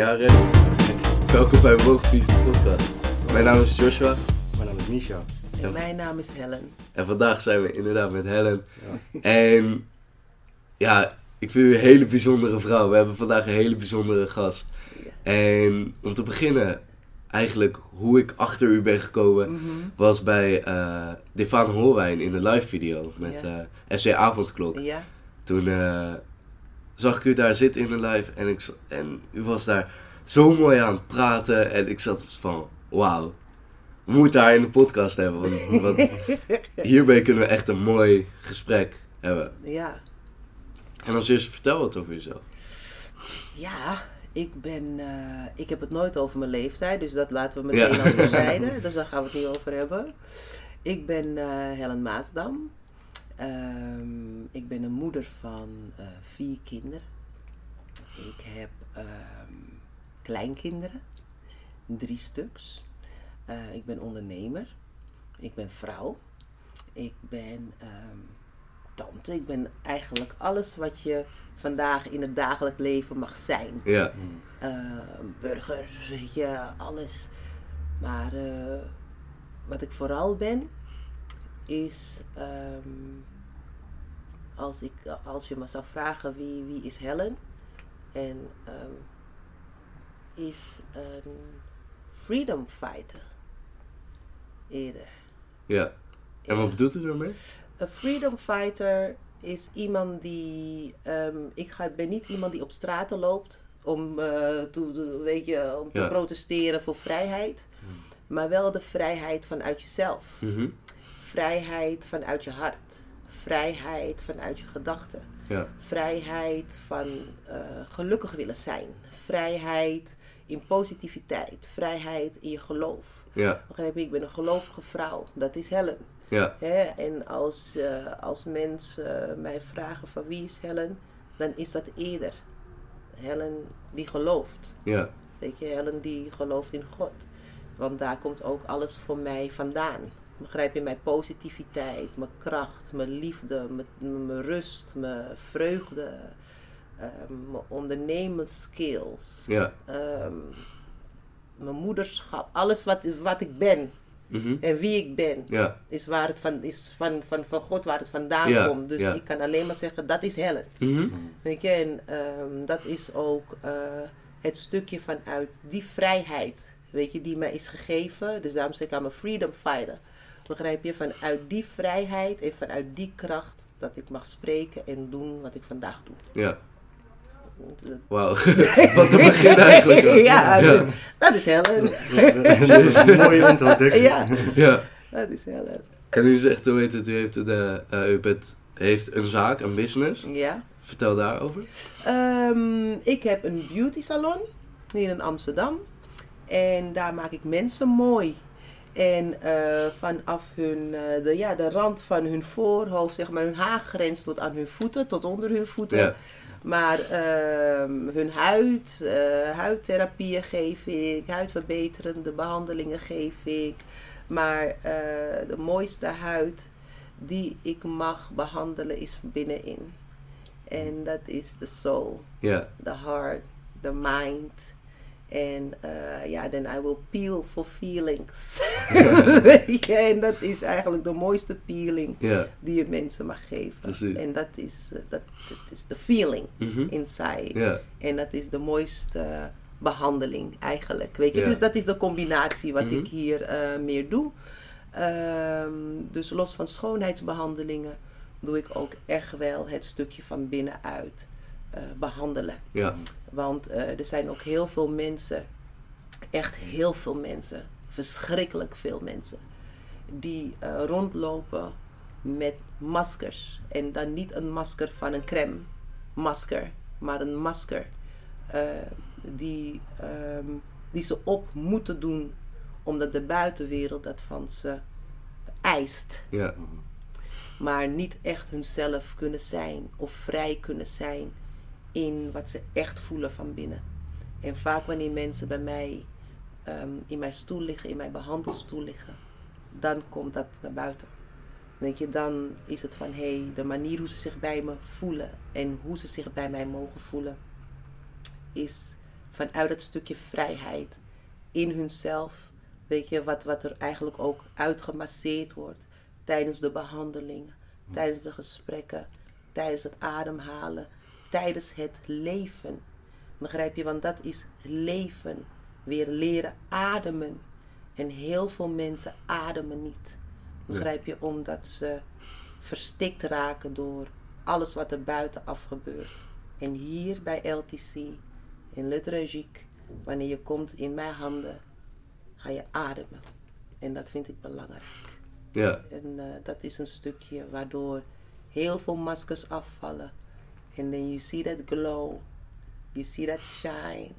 Ja, Ren. Welkom bij Woogvies podcast. Mijn naam is Joshua Mijn naam is Misha. En mijn naam is Helen. en vandaag zijn we inderdaad met Helen. En ja, ik vind u een hele bijzondere vrouw. We hebben vandaag een hele bijzondere gast. En om te beginnen, eigenlijk hoe ik achter u ben gekomen, Mhm. was bij eh Defaan Holwijn in de live video met Ja. eh SC Avondklok. Ja, Toen eh, zag ik u daar zitten in de live en, ik, en u was daar zo mooi aan het praten. En ik zat van, wauw, we moeten haar in de podcast hebben. Want, want hierbij kunnen we echt een mooi gesprek hebben. ja. En als eerste, vertel wat over jezelf. Ja, ik ben... eh, ik heb het nooit over mijn leeftijd, dus dat laten we Ja. meteen terzijde. Dus daar gaan we het niet over hebben. Ik ben eh, Helen Maasdam. Ehm, ik ben een moeder van eh, vier kinderen. Ik heb ehm, kleinkinderen, drie stuks. Eh, ik ben ondernemer. Ik ben vrouw. Ik ben ehm, tante. Ik ben eigenlijk alles wat je vandaag in het dagelijks leven mag zijn. Ja, burger, weet je, alles. Maar eh, wat ik vooral ben, is als, ik, als je me zou vragen wie, wie is Helen, en ehm, is een freedom fighter eerder. ja. En wat bedoelt u daarmee? Een freedom fighter is iemand die. ehm, ik ga, ben niet iemand die op straten loopt om, eh, to- weet je, om te Ja. protesteren voor vrijheid. Maar wel de vrijheid vanuit jezelf. Mhm. Vrijheid vanuit je hart. Vrijheid vanuit je gedachten. Ja, Vrijheid van eh, gelukkig willen zijn. Vrijheid in positiviteit. Vrijheid in je geloof. ja, Begrijp je? Ik ben een gelovige vrouw. Dat is Helen. ja, Hè? En als, eh, als mensen eh, mij vragen van wie is Helen, dan is dat eerder Helen die gelooft. ja, Weet je, Helen die gelooft in God. Want daar komt ook alles voor mij vandaan. Begrijp je, mijn positiviteit, mijn kracht, mijn liefde, mijn, mijn rust, mijn vreugde, ehm, mijn ondernemerskills, ja. ehm, mijn moederschap, alles wat, wat ik ben Mhm. en wie ik ben Ja, is waar het van is van, van, van God waar het vandaan Ja, komt. Dus ik kan alleen maar zeggen dat is Helen. Mhm. Weet je, en ehm, dat is ook eh, het stukje vanuit die vrijheid, weet je, die mij is gegeven. Dus daarom zeg ik aan mijn freedom fighter. Begrijp je, vanuit die vrijheid en vanuit die kracht dat ik mag spreken en doen wat ik vandaag doe. ja. Wauw, wat een begin eigenlijk. ja, ja, dat is Helen. Dat is een mooie introductie. ja, ja. dat is Helen. En u zegt, hoe heet het, u heeft, de, eh, u bent, heeft een zaak, een business. Ja. Vertel daarover. Ehm, ik heb een beauty salon hier in Amsterdam. En daar maak ik mensen mooi. En eh, vanaf hun, eh, de, ja, de rand van hun voorhoofd, zeg maar hun haargrens tot aan hun voeten, tot onder hun voeten. Ja, Maar ehm, hun huid, eh, huidtherapieën geef ik, huidverbeterende behandelingen geef ik. Maar de mooiste huid die ik mag behandelen is binnenin. En dat is de soul, ja, the heart, the mind. En eh, ja, then I will peel for feelings. En dat is eigenlijk de mooiste peeling ja. die je mensen mag geven. Precies. En dat is, eh, dat, is de feeling Mhm. inside. Ja, En dat is de mooiste behandeling eigenlijk. Weet je? Dus dat is de combinatie wat Mhm. ik hier eh, meer doe. Ehm, dus los van schoonheidsbehandelingen doe ik ook echt wel het stukje van binnenuit eh, behandelen. ja, Want eh, er zijn ook heel veel mensen, echt heel veel mensen, verschrikkelijk veel mensen, die eh, rondlopen met maskers. En dan niet een masker van een crème masker, maar een masker die, ehm, die ze op moeten doen omdat de buitenwereld dat van ze eist ja, maar niet echt hunzelf kunnen zijn of vrij kunnen zijn in wat ze echt voelen van binnen. En vaak wanneer mensen bij mij ehm, in mijn stoel liggen, in mijn behandelstoel liggen, dan komt dat naar buiten. Weet je, dan is het van hé, hey, de manier hoe ze zich bij me voelen en hoe ze zich bij mij mogen voelen, is vanuit dat stukje vrijheid in hunzelf. Weet je, wat, wat er eigenlijk ook uitgemasseerd wordt tijdens de behandelingen, tijdens de gesprekken, tijdens het ademhalen, tijdens het leven. Begrijp je? Want dat is leven. Weer leren ademen. En heel veel mensen ademen niet. Begrijp je? Omdat ze verstikt raken door alles wat er buitenaf gebeurt. En hier bij LTC, in liturgiek, wanneer je komt in mijn handen, ga je ademen. En dat vind ik belangrijk. Ja. En uh, dat is een stukje waardoor heel veel maskers afvallen. En then you see that glow. You see that shine.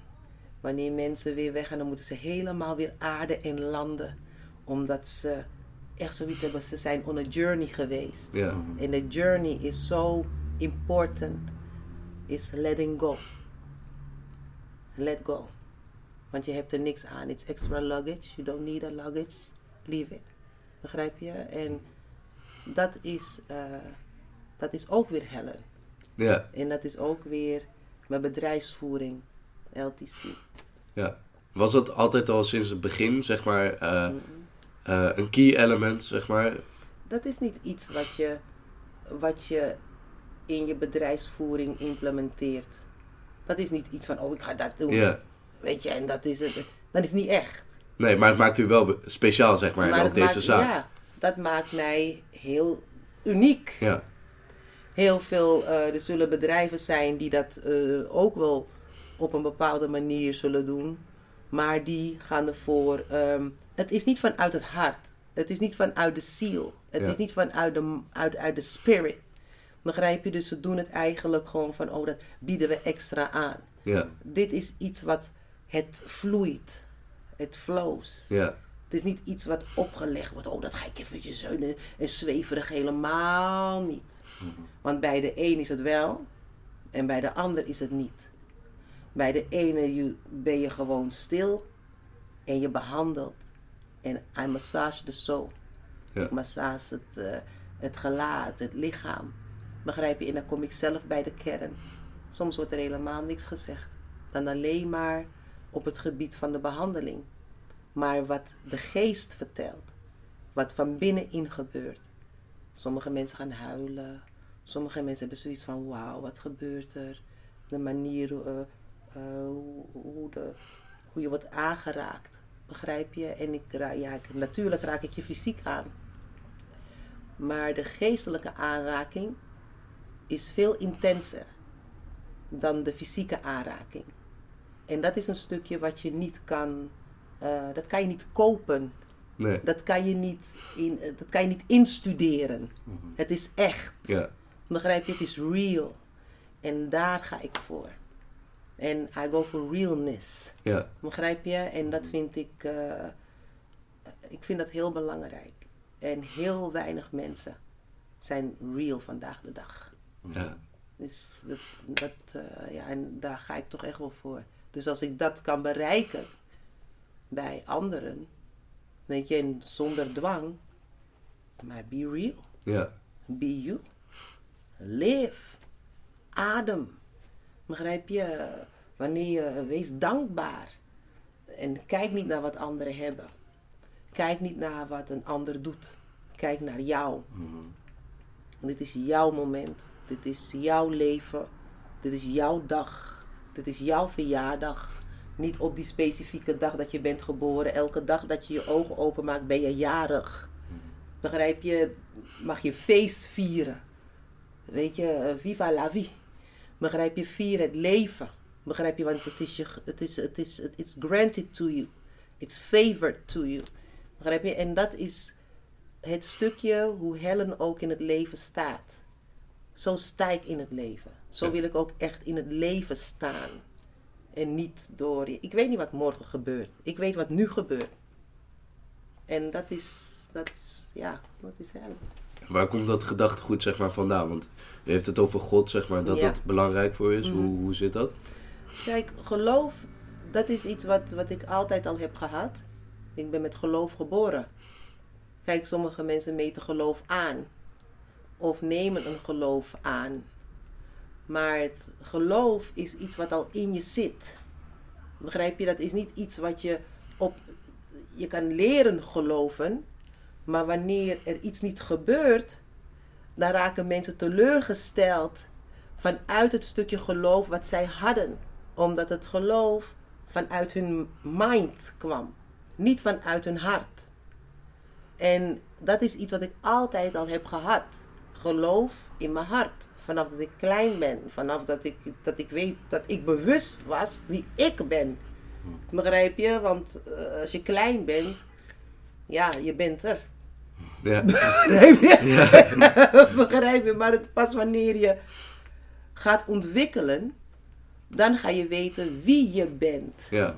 Wanneer mensen weer weggaan, dan moeten ze helemaal weer aarde en landen. Omdat ze echt zoiets hebben, ze zijn on a journey geweest. En the journey is so important. Is letting go. Let go. Want je hebt er niks aan. It's extra luggage. You don't need a luggage. Leave it. Begrijp je? En dat is, uh, dat is ook weer Helen. Ja. En dat is ook weer mijn bedrijfsvoering, LTC. Ja. Was dat altijd al sinds het begin, zeg maar, uh, uh, een key element, zeg maar? Dat is niet iets wat je, wat je in je bedrijfsvoering implementeert. Dat is niet iets van, oh, ik ga dat doen. Ja. Weet je, en dat is het. Dat is niet echt. Nee, maar het maakt u wel speciaal, zeg maar, maar in deze maakt, zaak. Ja, dat maakt mij heel uniek. Ja. Heel veel, uh, er zullen bedrijven zijn die dat uh, ook wel op een bepaalde manier zullen doen. Maar die gaan ervoor. Um, het is niet vanuit het hart. Het is niet vanuit de ziel. Het Ja. is niet vanuit de, uit, uit de spirit. Begrijp je? Dus ze doen het eigenlijk gewoon van, oh, dat bieden we extra aan. Ja. Dit is iets wat het vloeit. Het flows. Ja. Het is niet iets wat opgelegd wordt. Oh, dat ga ik eventjes en, en zweverig helemaal niet. Want bij de een is het wel en bij de ander is het niet. Bij de ene ben je gewoon stil en je behandelt. En I massage the soul. Ja. Ik massage het, uh, het gelaat, het lichaam. Begrijp je? En dan kom ik zelf bij de kern. Soms wordt er helemaal niks gezegd. Dan alleen maar op het gebied van de behandeling. Maar wat de geest vertelt, wat van binnenin gebeurt. Sommige mensen gaan huilen. Sommige mensen hebben zoiets van: wauw, wat gebeurt er? De manier uh, uh, hoe, hoe, de, hoe je wordt aangeraakt. Begrijp je? En ik, ja, ik, natuurlijk raak ik je fysiek aan. Maar de geestelijke aanraking is veel intenser dan de fysieke aanraking. En dat is een stukje wat je niet kan, uh, dat kan je niet kopen. Nee. Dat kan je niet, in, dat kan je niet instuderen. Mm-hmm. Het is echt. Ja. Begrijp je? Het is real. En daar ga ik voor. En I go for realness. Ja. Begrijp je? En dat vind ik, uh, ik vind dat heel belangrijk. En heel weinig mensen zijn real vandaag de dag. Ja. Dus dat, dat uh, ja, en daar ga ik toch echt wel voor. Dus als ik dat kan bereiken bij anderen, weet je, en zonder dwang, maar be real. Ja. Be you. Live. Adem. Begrijp je? Wanneer je wees dankbaar. En kijk niet naar wat anderen hebben. Kijk niet naar wat een ander doet. Kijk naar jou. Mm-hmm. Dit is jouw moment. Dit is jouw leven. Dit is jouw dag. Dit is jouw verjaardag. Niet op die specifieke dag dat je bent geboren. Elke dag dat je je ogen openmaakt ben je jarig. Begrijp je? Mag je feest vieren. Weet je, viva la vie. Begrijp je? Vier het leven. Begrijp je? Want het is, je, het is, het is, it's granted to you. It's favored to you. Begrijp je? En dat is het stukje hoe Helen ook in het leven staat. Zo sta ik in het leven. Zo wil ik ook echt in het leven staan. En niet door. Ik weet niet wat morgen gebeurt. Ik weet wat nu gebeurt. En dat is. Dat is ja, dat is Helen. Waar komt dat gedachtegoed zeg maar vandaan? Want u heeft het over God, zeg maar, dat Ja. dat belangrijk voor is. Mhm. Hoe, hoe zit dat? Kijk, geloof, dat is iets wat, wat ik altijd al heb gehad. Ik ben met geloof geboren. Kijk, sommige mensen meten geloof aan. Of nemen een geloof aan. Maar het geloof is iets wat al in je zit. Begrijp je? Dat is niet iets wat je op. Je kan leren geloven, maar wanneer er iets niet gebeurt, dan raken mensen teleurgesteld vanuit het stukje geloof wat zij hadden. Omdat het geloof vanuit hun mind kwam, niet vanuit hun hart. En dat is iets wat ik altijd al heb gehad. Geloof in mijn hart. Vanaf dat ik klein ben. Vanaf dat ik, dat ik weet dat ik bewust was wie ik ben. Begrijp je? Want uh, als je klein bent, ja, je bent er. Ja. Begrijp je? Ja. Begrijp je? Maar het, pas wanneer je gaat ontwikkelen, dan ga je weten wie je bent. Ja.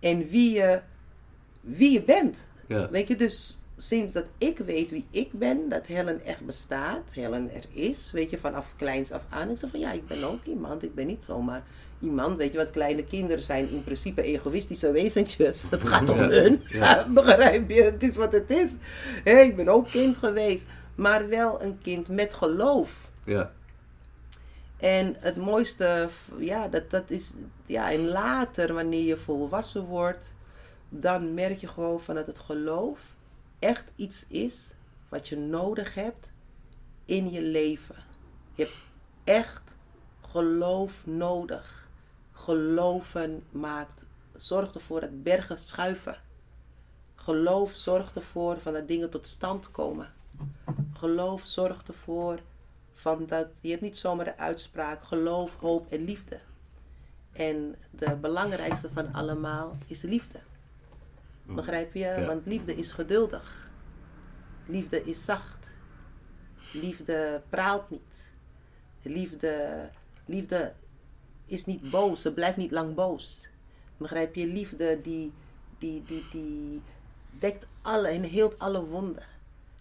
En wie je, wie je bent. Ja. Weet je, dus sinds dat ik weet wie ik ben, dat Helen echt bestaat, Helen er is, weet je, vanaf kleins af aan. Ik zeg van ja, ik ben ook iemand, ik ben niet zomaar iemand, weet je wat, kleine kinderen zijn in principe egoïstische wezentjes. Het gaat om hun, Ja. begrijp je, het is wat het is. Hé, ik ben ook kind geweest, maar wel een kind met geloof. Ja. En het mooiste, ja, dat, dat is, ja, en later wanneer je volwassen wordt, dan merk je gewoon van dat het geloof echt iets is wat je nodig hebt in je leven. Je hebt echt geloof nodig. Geloven maakt, zorgt ervoor dat bergen schuiven. Geloof zorgt ervoor van dat dingen tot stand komen. Geloof zorgt ervoor van dat je hebt niet zomaar de uitspraak geloof, hoop en liefde. En de belangrijkste van allemaal is liefde. Begrijp je? Ja. Want liefde is geduldig. Liefde is zacht. Liefde praalt niet. Liefde, liefde is niet boos. Ze blijft niet lang boos. Begrijp je? Liefde die, die, die, die dekt alle en heelt alle wonden.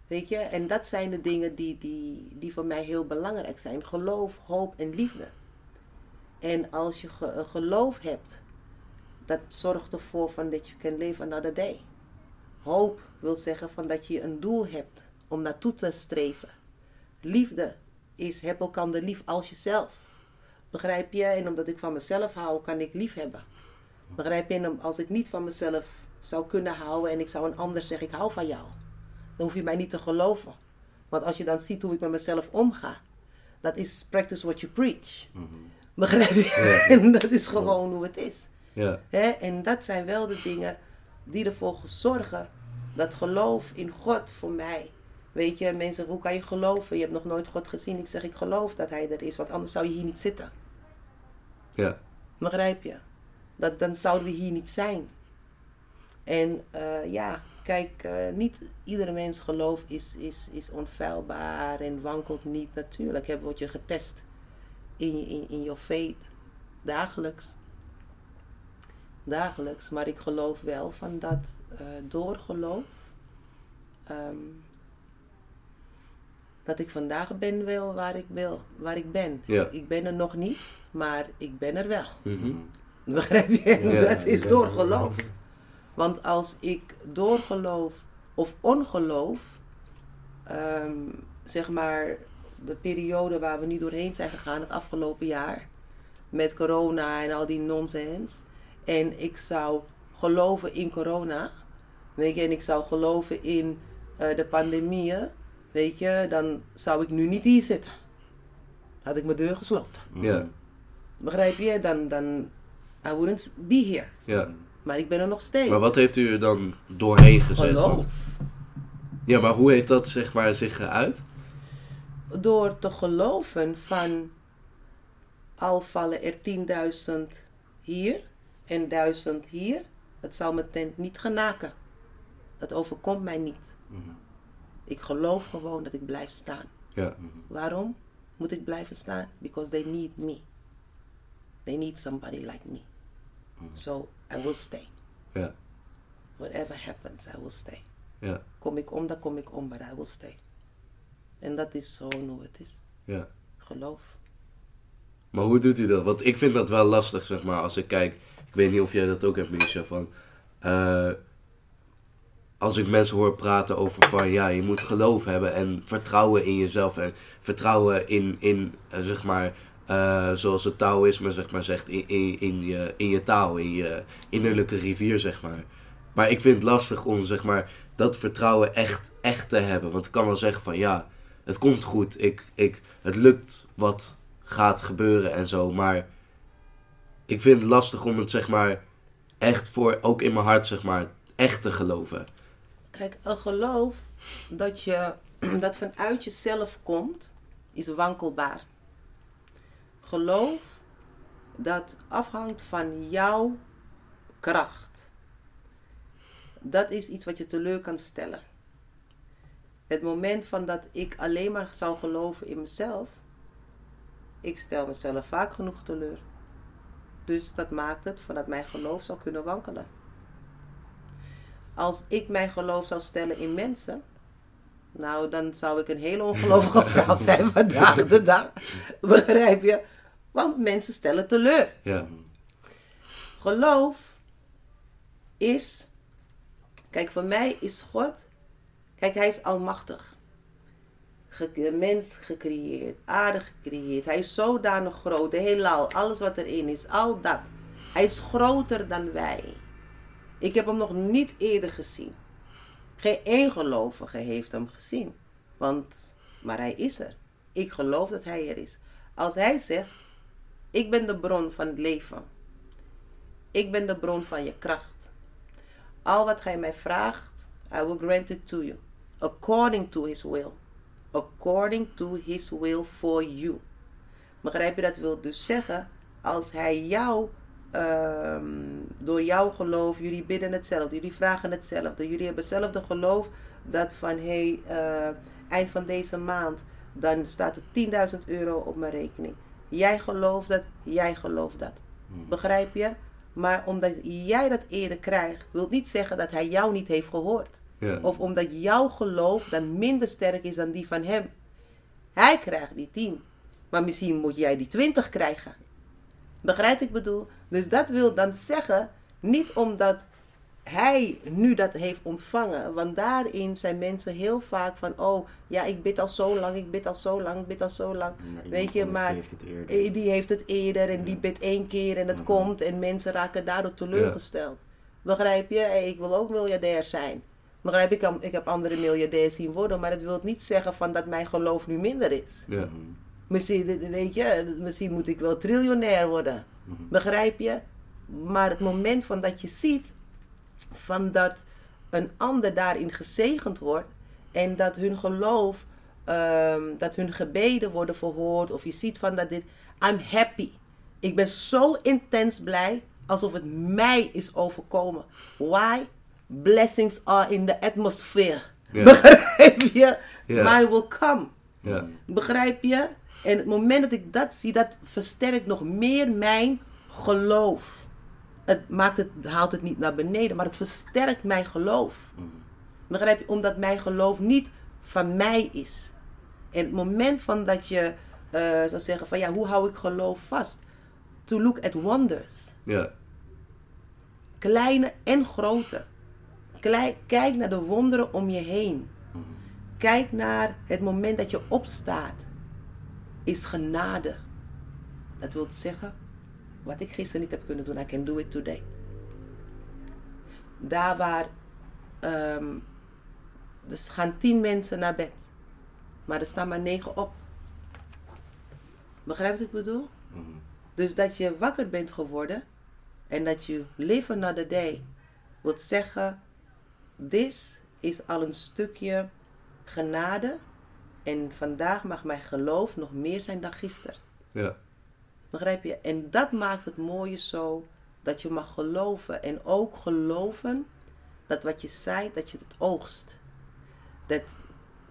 Weet je? En dat zijn de dingen die, die, die voor mij heel belangrijk zijn. Geloof, hoop en liefde. En als je ge- geloof hebt, dat zorgt ervoor van dat je can live another day. Hoop wil zeggen van dat je een doel hebt om naartoe te streven. Liefde is heb elkaar lief als jezelf. Begrijp je? En omdat ik van mezelf hou, kan ik lief hebben. Begrijp je? En als ik niet van mezelf zou kunnen houden en ik zou een ander zeggen, ik hou van jou. Dan hoef je mij niet te geloven. Want als je dan ziet hoe ik met mezelf omga, dat is practice what you preach. Begrijp je? Ja. En dat is gewoon hoe het is. Ja. Hè? En dat zijn wel de dingen die ervoor zorgen dat geloof in God voor mij. Weet je, mensen hoe kan je geloven? Je hebt nog nooit God gezien. Ik zeg, ik geloof dat Hij er is, want anders zou je hier niet zitten. Ja. Begrijp je? Dat, dan zouden we hier niet zijn. En eh, ja, kijk, eh, niet iedere mens geloof is, is, is onfeilbaar en wankelt niet. Natuurlijk heb, word je getest in je, in, in faith. Dagelijks. Dagelijks. Maar ik geloof wel van dat eh, door geloof. ehm, dat ik vandaag ben wel waar ik, wil, waar ik ben. Ja. Ik ben er nog niet, maar ik ben er wel. Mhm. Begrijp je? Ja, dat is door geloof. Want als ik door geloof of ongeloof, ehm, zeg maar de periode waar we nu doorheen zijn gegaan het afgelopen jaar, met corona en al die nonsens, en ik zou geloven in corona, en ik zou geloven in eh, de pandemieën, weet je, dan zou ik nu niet hier zitten. Had ik mijn deur gesloten. Ja. Begrijp je? Dan, dan I wouldn't be here. Ja. Maar ik ben er nog steeds. Maar wat heeft u er dan doorheen gezet? Geloof. Want- ja, maar hoe heeft dat zeg maar zich uit? Door te geloven van al vallen er 10.000 hier en 1000 hier, het zal mijn tent niet genaken. Dat overkomt mij niet. Ik geloof gewoon dat ik blijf staan. Ja. Waarom moet ik blijven staan? Because they need me. They need somebody like me. So I will stay. Ja. Whatever happens, I will stay. Ja. Kom ik om, dan kom ik om, but I will stay. En dat is zo hoe het is. Ja. Geloof. Maar hoe doet u dat? Want ik vind dat wel lastig, zeg maar, als ik kijk. Ik weet niet of jij dat ook hebt, Misha, van... eh, als ik mensen hoor praten over van, ja, je moet geloof hebben en vertrouwen in jezelf en vertrouwen in, in eh, zeg maar, eh, zoals het Taoïsme zeg maar zegt, in, in, in, je, in je taal, in je innerlijke rivier zeg maar. Maar ik vind het lastig om zeg maar dat vertrouwen echt, echt te hebben. Want ik kan wel zeggen van ja, het komt goed, ik, ik, het lukt wat gaat gebeuren en zo. Maar ik vind het lastig om het zeg maar echt voor, ook in mijn hart zeg maar, echt te geloven. Kijk, een geloof dat, je, dat vanuit jezelf komt, is wankelbaar. Geloof dat afhangt van jouw kracht. Dat is iets wat je teleur kan stellen. Het moment van dat ik alleen maar zou geloven in mezelf, ik stel mezelf vaak genoeg teleur. Dus dat maakt het van dat mijn geloof zou kunnen wankelen. Als ik mijn geloof zou stellen in mensen, nou dan zou ik een hele ongelovige vrouw zijn vandaag de dag. Begrijp je? Want mensen stellen teleur. Ja, Geloof is. Kijk, voor mij is God. Kijk, hij is almachtig. Ge- mens gecreëerd, aarde gecreëerd. Hij is zodanig groot, de heelal, alles wat erin is, al dat. Hij is groter dan wij. Ik heb hem nog niet eerder gezien. Geen één gelovige heeft hem gezien. Want, maar hij is er. Ik geloof dat hij er is. Als hij zegt, ik ben de bron van het leven. Ik ben de bron van je kracht. Al wat gij mij vraagt, I will grant it to you. According to his will. According to his will for you. Begrijp je dat wil dus zeggen, als hij jou, ehm, door jouw geloof, jullie bidden hetzelfde, jullie vragen hetzelfde, jullie hebben hetzelfde geloof, dat van hé, hey, eh, eind van deze maand, dan staat er 10.000 euro op mijn rekening. Jij gelooft dat, jij gelooft dat. Begrijp je? Maar omdat jij dat eerder krijgt, wil niet zeggen dat hij jou niet heeft gehoord. ja, Of omdat jouw geloof dan minder sterk is dan die van hem. Hij krijgt die 10. Maar misschien moet jij die 20 krijgen. Begrijp ik bedoel? Dus dat wil dan zeggen, niet omdat hij nu dat heeft ontvangen. Want daarin zijn mensen heel vaak van, oh ja, ik bid al zo lang, ik bid al zo lang, ik bid al zo lang. Weet je, maar heeft het eerder. eh, die heeft het eerder en die bidt één keer en het Mhm. komt en mensen raken daardoor teleurgesteld. Begrijp je? Hey, ik wil ook miljardair zijn. Begrijp je? ik? Ik heb andere miljardairs zien worden, maar dat wil niet zeggen van dat mijn geloof nu minder is. Misschien, weet je, misschien moet ik wel triljonair worden. Begrijp je? Maar het moment van dat je ziet van dat een ander daarin gezegend wordt en dat hun geloof, ehm, dat hun gebeden worden verhoord of je ziet van dat dit, I'm happy. Ik ben zo intens blij alsof het mij is overkomen. Why? Blessings are in the atmosphere. Begrijp je? Ja. Mine will come. Begrijp je? En het moment dat ik dat zie, dat versterkt nog meer mijn geloof. Het, maakt het, haalt het niet naar beneden, maar het versterkt mijn geloof. Begrijp je? Omdat mijn geloof niet van mij is. En het moment van dat je eh, zou zeggen van ja, hoe hou ik geloof vast? To look at wonders. ja, Kleine en grote. Klei- kijk naar de wonderen om je heen. Kijk naar het moment dat je opstaat. Is genade. Dat wil zeggen, wat ik gisteren niet heb kunnen doen, I can do it today. Daar waar, ehm dus gaan tien mensen naar bed. Maar er staan maar negen op. Begrijp je wat ik bedoel? Dus dat je wakker bent geworden en dat je live another day wil zeggen, dit is al een stukje genade en vandaag mag mijn geloof nog meer zijn dan gisteren. ja, Begrijp je? En dat maakt het mooie zo dat je mag geloven en ook geloven dat wat je zei, dat je het oogst. Dat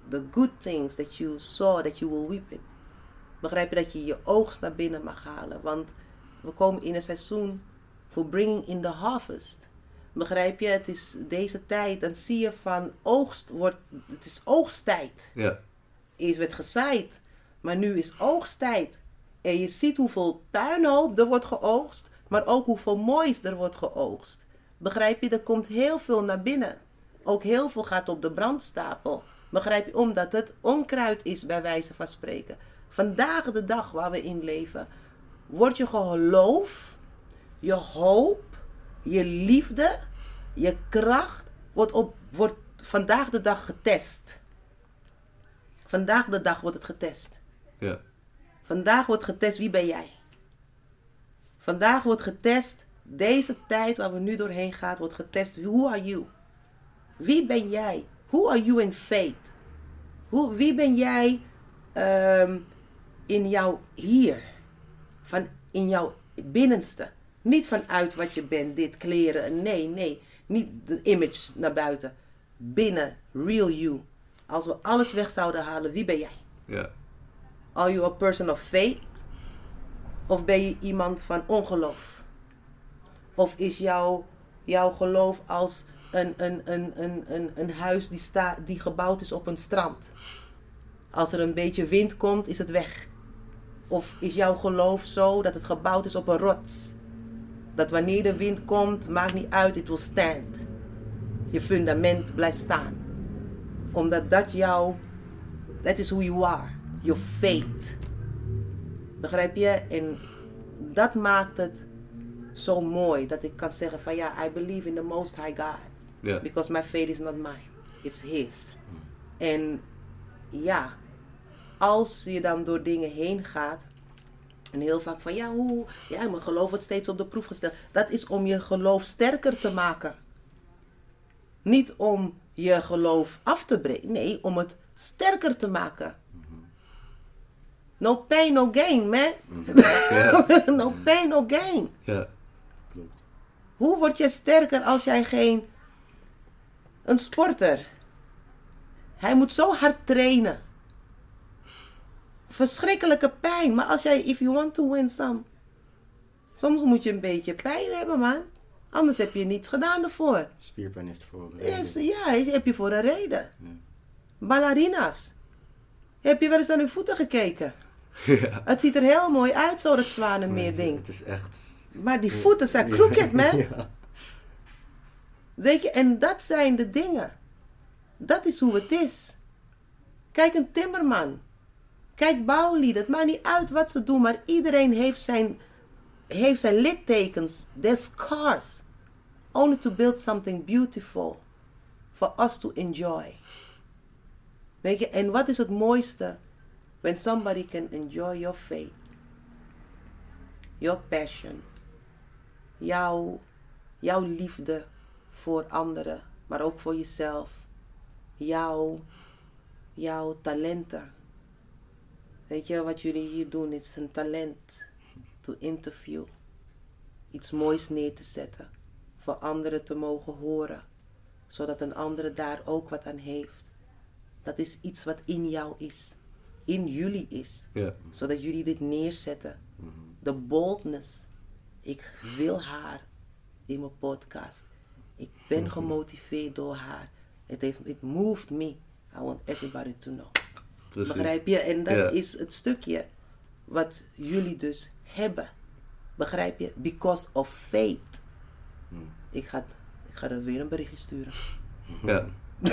the good things that you saw, that you will weep it. Begrijp je dat je je oogst naar binnen mag halen? Want we komen in een seizoen voor bringing in the harvest. Begrijp je? Het is deze tijd, dan zie je van oogst wordt, het is oogsttijd. ja, Eerst werd gezaaid, maar nu is oogsttijd. En je ziet hoeveel puinhoop er wordt geoogst, maar ook hoeveel moois er wordt geoogst. Begrijp je? Er komt heel veel naar binnen. Ook heel veel gaat op de brandstapel. Begrijp je? Omdat het onkruid is, bij wijze van spreken. vandaag de dag waar we in leven, wordt je geloof, je hoop, je liefde, je kracht, wordt, op, wordt vandaag de dag getest. Vandaag de dag wordt het getest. Ja. Vandaag wordt getest wie ben jij. Vandaag wordt getest, deze tijd waar we nu doorheen gaan, wordt getest. Who are you? Wie ben jij? Who are you in faith? Hoe, wie ben jij ehm, in jouw hier? Van in jouw binnenste. Niet vanuit wat je bent, dit kleren. Nee, nee. Niet de image naar buiten. Binnen, real you. Als we alles weg zouden halen, wie ben jij? Ja. Are you a person of faith? Of ben je iemand van ongeloof? Of is jouw, jouw geloof als een, een, een, een, een, een huis die, sta, die gebouwd is op een strand? Als er een beetje wind komt, is het weg. Of is jouw geloof zo dat het gebouwd is op een rots? Dat wanneer de wind komt, maakt niet uit, it will stand. Je fundament blijft staan. Omdat dat jouw, that is who you are. Your faith. Begrijp je? En dat maakt het zo mooi dat ik kan zeggen van ja, I believe in the most high God. Ja. Because my faith is not mine. It's his. En ja, als je dan door dingen heen gaat. En heel vaak van ja, hoe, ja, mijn geloof wordt steeds op de proef gesteld. Dat is om je geloof sterker te maken. Niet om je geloof af te breken. Nee, om het sterker te maken. No pain, no gain, man. Ja. no pain, no gain. Ja. Klopt. Hoe word je sterker als jij geen. Een sporter. Hij moet zo hard trainen. Verschrikkelijke pijn. Maar als jij, if you want to win some. Soms moet je een beetje pijn hebben, man. Anders heb je niets gedaan ervoor. Spierpijn heeft voor een reden. Ja, heb je voor een reden. Ja. Ballerina's. Heb je wel eens aan hun voeten gekeken? Ja. Het ziet er heel mooi uit, zo dat zwanen Maar meer het- ding. Het is echt... Maar die voeten zijn crooked, man. Ja. Weet je, en dat zijn de dingen. Dat is hoe het is. Kijk een timmerman. Kijk bouwlieden. Het maakt niet uit wat ze doen, maar iedereen heeft zijn, heeft zijn littekens. Their scars. Only to build something beautiful. For us to enjoy. Weet je, en wat is het mooiste? When somebody can enjoy your faith. Your passion. Jouw, jouw liefde voor anderen, maar ook voor jezelf. Jouw, jouw talenten. Weet je, wat jullie hier doen is een talent. To interview. Iets moois neer te zetten. Voor anderen te mogen horen. Zodat een andere daar ook wat aan heeft. Dat is iets wat in jou is. In jullie is. Ja. Zodat jullie dit neerzetten. De boldness. Ik wil haar in mijn podcast. Ik ben gemotiveerd door haar. Het heeft, it moved me. I want everybody to know. Precies. Begrijp je? En dat Ja. is het stukje wat jullie dus hebben. Begrijp je? Because of faith. Ik ga, ik ga er weer een berichtje sturen. Ja.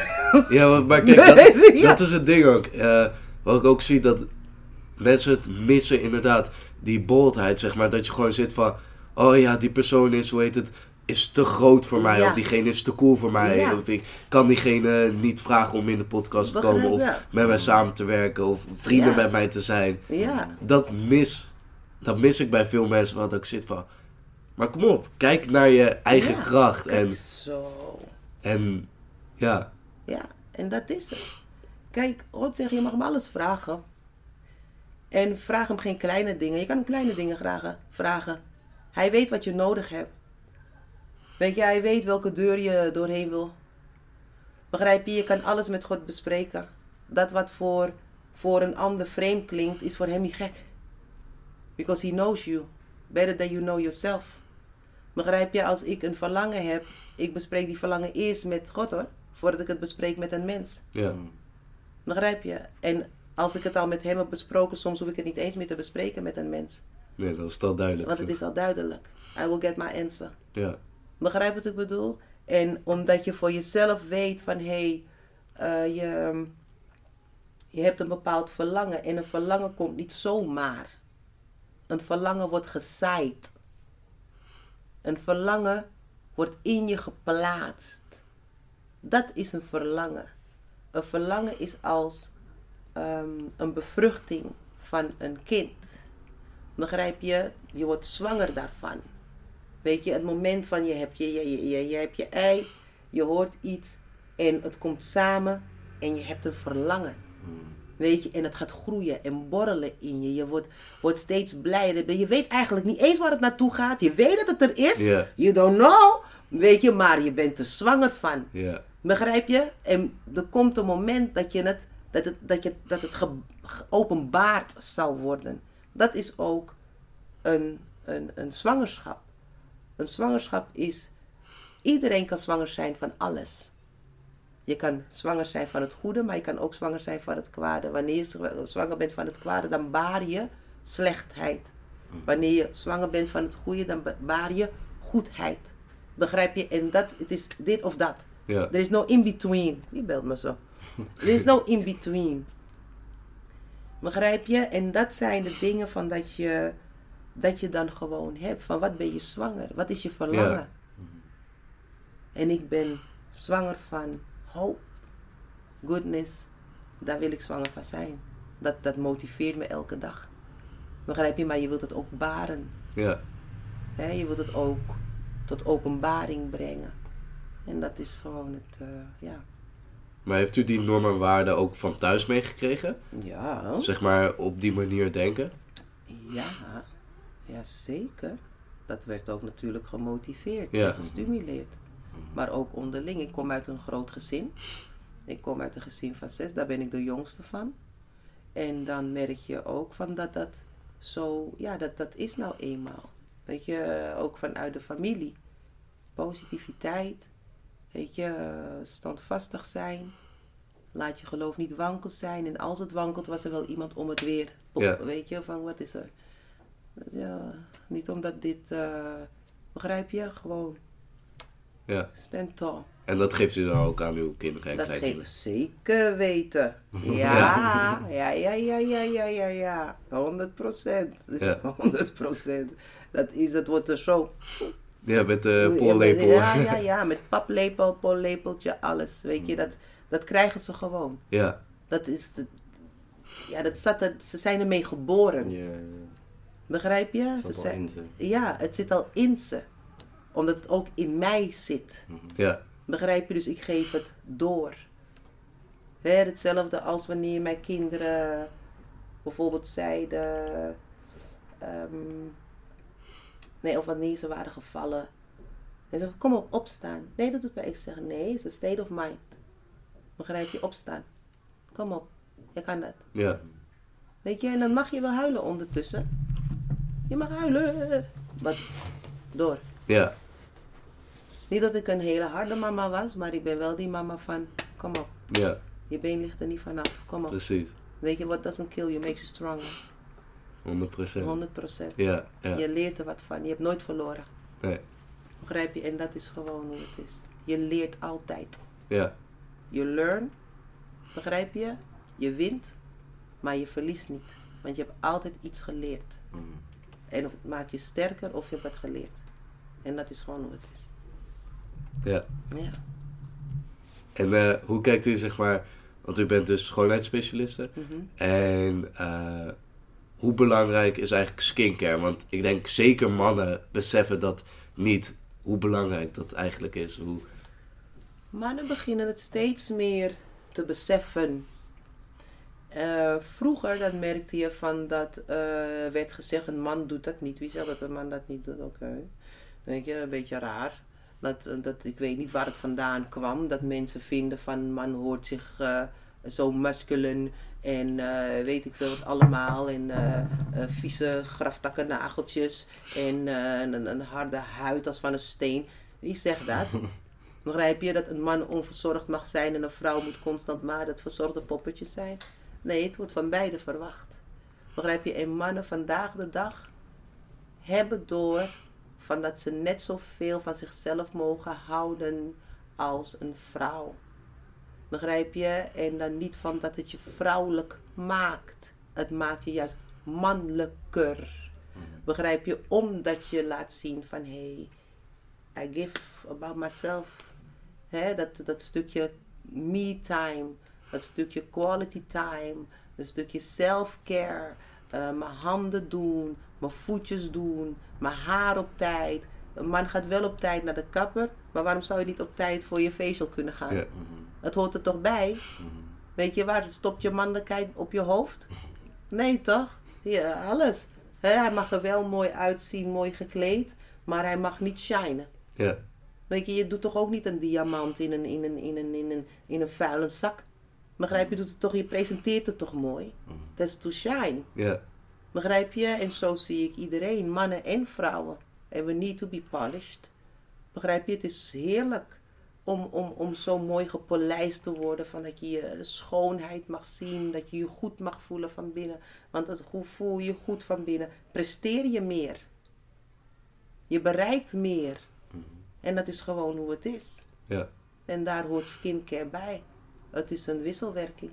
Ja, maar, maar kijk, dat, Ja. dat is het ding ook. Eh, wat ik ook zie, dat mensen het missen inderdaad. Die boldheid, zeg maar. Dat je gewoon zit van... Oh ja, die persoon is, hoe heet het... Is te groot voor mij. Ja. Of diegene is te cool voor mij. Ja. Of ik kan diegene niet vragen om in de podcast te komen. Of met mij samen te werken. Of vrienden Ja. met mij te zijn. Ja. Dat mis... Dat mis ik bij veel mensen. Wat ik zit van... Maar kom op. Kijk naar je eigen Ja. kracht. En, Zo. en ja. Ja, en dat is het. Kijk, God zegt, je mag hem alles vragen. En vraag hem geen kleine dingen. Je kan hem kleine dingen vragen. vragen. Hij weet wat je nodig hebt. Weet je, hij weet welke deur je doorheen wil. Begrijp je? Je kan alles met God bespreken. Dat wat voor, voor een ander vreemd klinkt, is voor hem niet gek. Because he knows you. Better than you know yourself. Begrijp je? Als ik een verlangen heb, ik bespreek die verlangen eerst met God hoor. Voordat ik het bespreek met een mens. Ja. Begrijp je? En als ik het al met hem heb besproken, soms hoef ik het niet eens meer te bespreken met een mens. Nee, dat is wel duidelijk. Want het is al duidelijk. I will get my answer. Ja. Begrijp wat ik bedoel? En omdat je voor jezelf weet van hé, hey, eh, je, Je hebt een bepaald verlangen en een verlangen komt niet zomaar. Een verlangen wordt gezaaid. Een verlangen wordt in je geplaatst. Dat is een verlangen. Een verlangen is als ehm, een bevruchting van een kind. Begrijp je? Je wordt zwanger daarvan. Weet je, het moment van je hebt je, je, je, je, hebt je ei, je hoort iets en het komt samen en je hebt een verlangen. Weet je, en het gaat groeien en borrelen in je. Je wordt, wordt steeds blijder. Je weet eigenlijk niet eens waar het naartoe gaat. Je weet dat het er is. Ja. You don't know. Weet je, maar je bent er zwanger van. Begrijp je? En er komt een moment dat, je het, dat het, dat je, dat het ge- geopenbaard zal worden. Dat is ook een, een, een zwangerschap. Een zwangerschap is. Iedereen kan zwanger zijn van alles. Je kan zwanger zijn van het goede, maar je kan ook zwanger zijn van het kwade. Wanneer je zwa- zwanger bent van het kwade, dan baar je slechtheid. Wanneer je zwanger bent van het goede, dan ba- baar je goedheid. Begrijp je? En dat, het is dit of dat. Ja. Er is no in-between. Wie belt me zo? Er is no in-between. Begrijp je? En dat zijn de dingen van dat je, dat je dan gewoon hebt. Van wat ben je zwanger? Wat is je verlangen? Ja. En ik ben zwanger van hoop, goodness. Daar wil ik zwanger van zijn. Dat, dat motiveert me elke dag. Begrijp je? Maar je wilt het ook baren. Ja. Je wilt het ook tot openbaring brengen. En dat is gewoon het, eh, ja. Maar heeft u die normen en waarden ook van thuis meegekregen? Ja, Zeg maar op die manier denken? ja, ja, zeker. Dat werd ook natuurlijk gemotiveerd Ja. en gestimuleerd. Maar ook onderling. Ik kom uit een groot gezin. Ik kom uit een gezin van zes, daar ben ik de jongste van. En dan merk je ook van dat dat zo, ja, dat, dat is nou eenmaal. Weet je, ook vanuit de familie. Positiviteit, weet je, standvastig zijn. Laat je geloof niet wankel zijn. En als het wankelt, was er wel iemand om het weer. Pop, Ja. Weet je, van wat is er? Ja, niet omdat dit, eh, begrijp je? Gewoon Ja. stand tall. En dat geeft u dan ook aan uw kinderen en Dat kleinkinderen? geeft zeker weten. Ja, ja, ja, ja, ja, ja, ja, ja. 100 procent. Ja. 100 procent. Dat is, het wordt er zo. Ja, met de pollepel. Ja, ja, ja, met paplepel, pollepeltje, alles. Weet je, dat, dat krijgen ze gewoon. Ja. Dat is, de, ja, dat zat er, ze zijn ermee geboren. Ja, Begrijp je? dat Ze zat al zijn, in ze. ja, het zit al in ze. Omdat het ook in mij zit. Ja. Begrijp je? Dus ik geef het door. Hè, hetzelfde als wanneer mijn kinderen bijvoorbeeld zeiden. ehm, nee, of wanneer ze waren gevallen. En ze zeggen, kom op, opstaan. Nee, dat doet mij. Ik zeg, nee, het is een state of mind. Begrijp je? Opstaan. Kom op, je kan dat. Ja. Weet je, en dan mag je wel huilen ondertussen. Je mag huilen. Wat? Door. Ja. Niet dat ik een hele harde mama was, maar ik ben wel die mama van, kom op, Ja. je been ligt er niet vanaf, kom op. Precies. Weet je, what doesn't kill you makes you stronger. 100 procent. 100%. Ja. Ja. Je leert er wat van, je hebt nooit verloren. Nee. Begrijp je? En dat is gewoon hoe het is. Je leert altijd. Ja. Je learn, begrijp je? Je wint, maar je verliest niet. Want je hebt altijd iets geleerd. Mm. En of het maakt je sterker of je hebt wat geleerd. En dat is gewoon hoe het is. Ja. Ja. En eh, hoe kijkt u, zeg maar, want u bent dus schoonheidsspecialiste. Mhm. En eh, hoe belangrijk is eigenlijk skincare? Want ik denk zeker mannen beseffen dat niet, hoe belangrijk dat eigenlijk is. Hoe, Mannen beginnen het steeds meer te beseffen. Eh, vroeger dan merkte je van dat werd gezegd een man doet dat niet. Wie zegt dat een man dat niet doet? Oké. Weet je, een beetje raar. Dat, dat, ik weet niet waar het vandaan kwam. Dat mensen vinden van man hoort zich eh, zo musculen en eh, weet ik veel wat allemaal. En eh, eh, vieze graftakken nageltjes en eh, een, een harde huid als van een steen. Wie zegt dat? Begrijp je dat een man onverzorgd mag zijn en een vrouw moet constant maar het verzorgde poppetje zijn? Nee, het wordt van beide verwacht. Begrijp je? En mannen vandaag de dag hebben door van dat ze net zoveel van zichzelf mogen houden als een vrouw. Begrijp je? En dan niet van dat het je vrouwelijk maakt. Het maakt je juist mannelijker. Begrijp je? Omdat je laat zien van hé, hey, I give about myself. Hè, dat, dat stukje me time, dat stukje quality time, dat stukje self-care, eh, mijn handen doen, mijn voetjes doen, mijn haar op tijd. Een man gaat wel op tijd naar de kapper, maar waarom zou je niet op tijd voor je facial kunnen gaan? Ja. Het hoort er toch bij? Weet je waar stopt je mannelijkheid op je hoofd? Nee, toch? Ja, alles. Hè, hij mag er wel mooi uitzien, mooi gekleed, maar hij mag niet shinen. Ja. Weet je, je doet toch ook niet een diamant in een, in een, in een, in een, in een vuile zak? Begrijp je? Je, doet het toch, je presenteert het toch mooi? Dat is to shine. Ja. Begrijp je? En zo zie ik iedereen, mannen en vrouwen. En we need to be polished. Begrijp je? Het is heerlijk om, om, om zo mooi gepolijst te worden. Van dat je je schoonheid mag zien. Dat je je goed mag voelen van binnen. Want het, hoe voel je goed van binnen? Presteer je meer. Je bereikt meer. En dat is gewoon hoe het is. Ja. En daar hoort skincare bij. Het is een wisselwerking.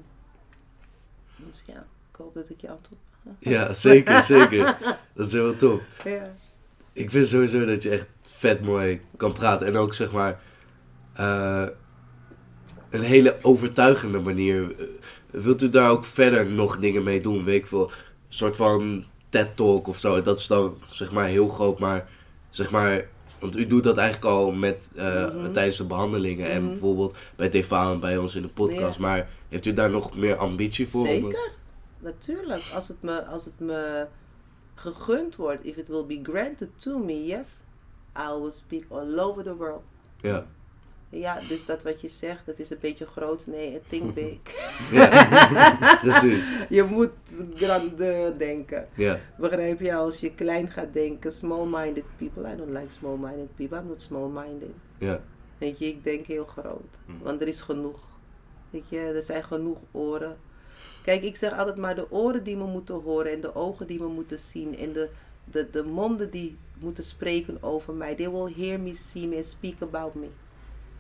Dus ja, ik hoop dat ik je antwoord. Ja, zeker, zeker. Dat is heel tof. Ja. Ik vind sowieso dat je echt vet mooi kan praten. En ook zeg maar eh, een hele overtuigende manier. Wilt u daar ook verder nog dingen mee doen? Weet ik veel, een soort van TED Talk of zo. Dat is dan zeg maar heel groot, maar zeg maar... Want u doet dat eigenlijk al met, eh, Mhm. tijdens de behandelingen. En Mhm. bijvoorbeeld bij TV en bij ons in de podcast. Ja. Maar heeft u daar nog meer ambitie voor? Zeker, natuurlijk. Als het, me, als het me gegund wordt, if it will be granted to me, yes, I will speak all over the world. Ja. Ja, dus dat wat je zegt, dat is een beetje groot. Nee, think big. ja. Precies. je moet grandeur denken. Ja. Begrijp je? Als je klein gaat denken, small-minded people. I don't like small-minded people. I'm not small-minded. Ja. Weet je, ik denk heel groot. Want er is genoeg. Weet je, er zijn genoeg oren. Kijk, ik zeg altijd maar de oren die me moeten horen en de ogen die me moeten zien en de, de, de monden die moeten spreken over mij. They will hear me, see me and speak about me.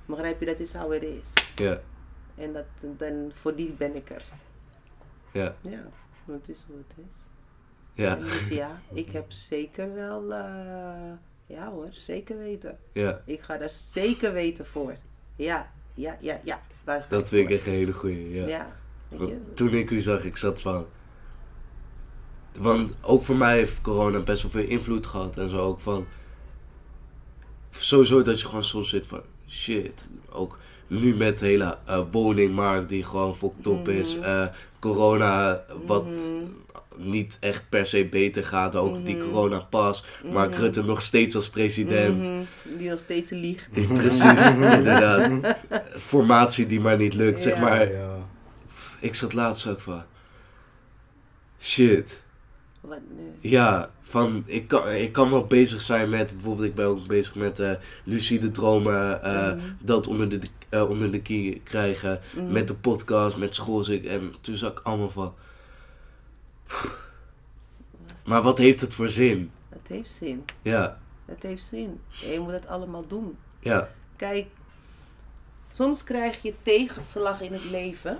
Begrijp je, dat is how it is. Ja. En dat, dan, voor die ben ik er. Ja. Ja, dat is hoe het is. Ja. Dus ja, ik heb zeker wel, eh, ja hoor, zeker weten. Ja. Ik ga daar zeker weten voor. Ja, ja, ja, ja. Dat vind ik echt een hele goeie. Ja. Ja. Want. Toen ik u zag, ik zat van. Want ook voor mij heeft corona best wel veel invloed gehad en zo ook van. Sowieso dat je gewoon soms zit van shit. Ook nu met de hele eh, woningmarkt die gewoon fokt op is. Mhm. eh, corona wat Mhm. niet echt per se beter gaat. Ook die Mhm. coronapas. Mark Mhm. Rutte nog steeds als president. Die nog steeds liegt. Precies, inderdaad. Formatie die maar niet lukt. Zeg maar, Ja. Ik zat laatst ook van. Shit. Wat nu? Ja, van ik kan, ik kan wel bezig zijn met. Bijvoorbeeld, ik ben ook bezig met eh lucide dromen. eh, Mhm. Dat onder de, eh, onder de kie krijgen. Mhm. Met de podcast, met schoolzik. En toen zag ik allemaal van. Maar wat heeft het voor zin? Het heeft zin. Ja, Het heeft zin. Je moet het allemaal doen. ja, Kijk, soms krijg je tegenslag in het leven.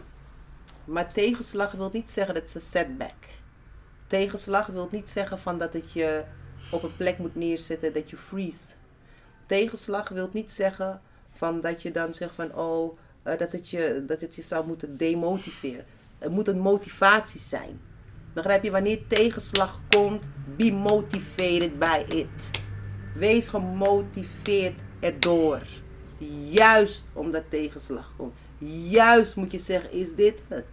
Maar tegenslag wil niet zeggen dat het een setback. Tegenslag wil niet zeggen van dat het je op een plek moet neerzetten dat je freeze. Tegenslag wil niet zeggen van dat je dan zegt van oh, eh, dat, het je, dat het je zou moeten demotiveren. Het moet een motivatie zijn. Begrijp je? Wanneer tegenslag komt, be motivated by it. Wees gemotiveerd erdoor. Juist omdat tegenslag komt. Juist moet je zeggen, is dit het?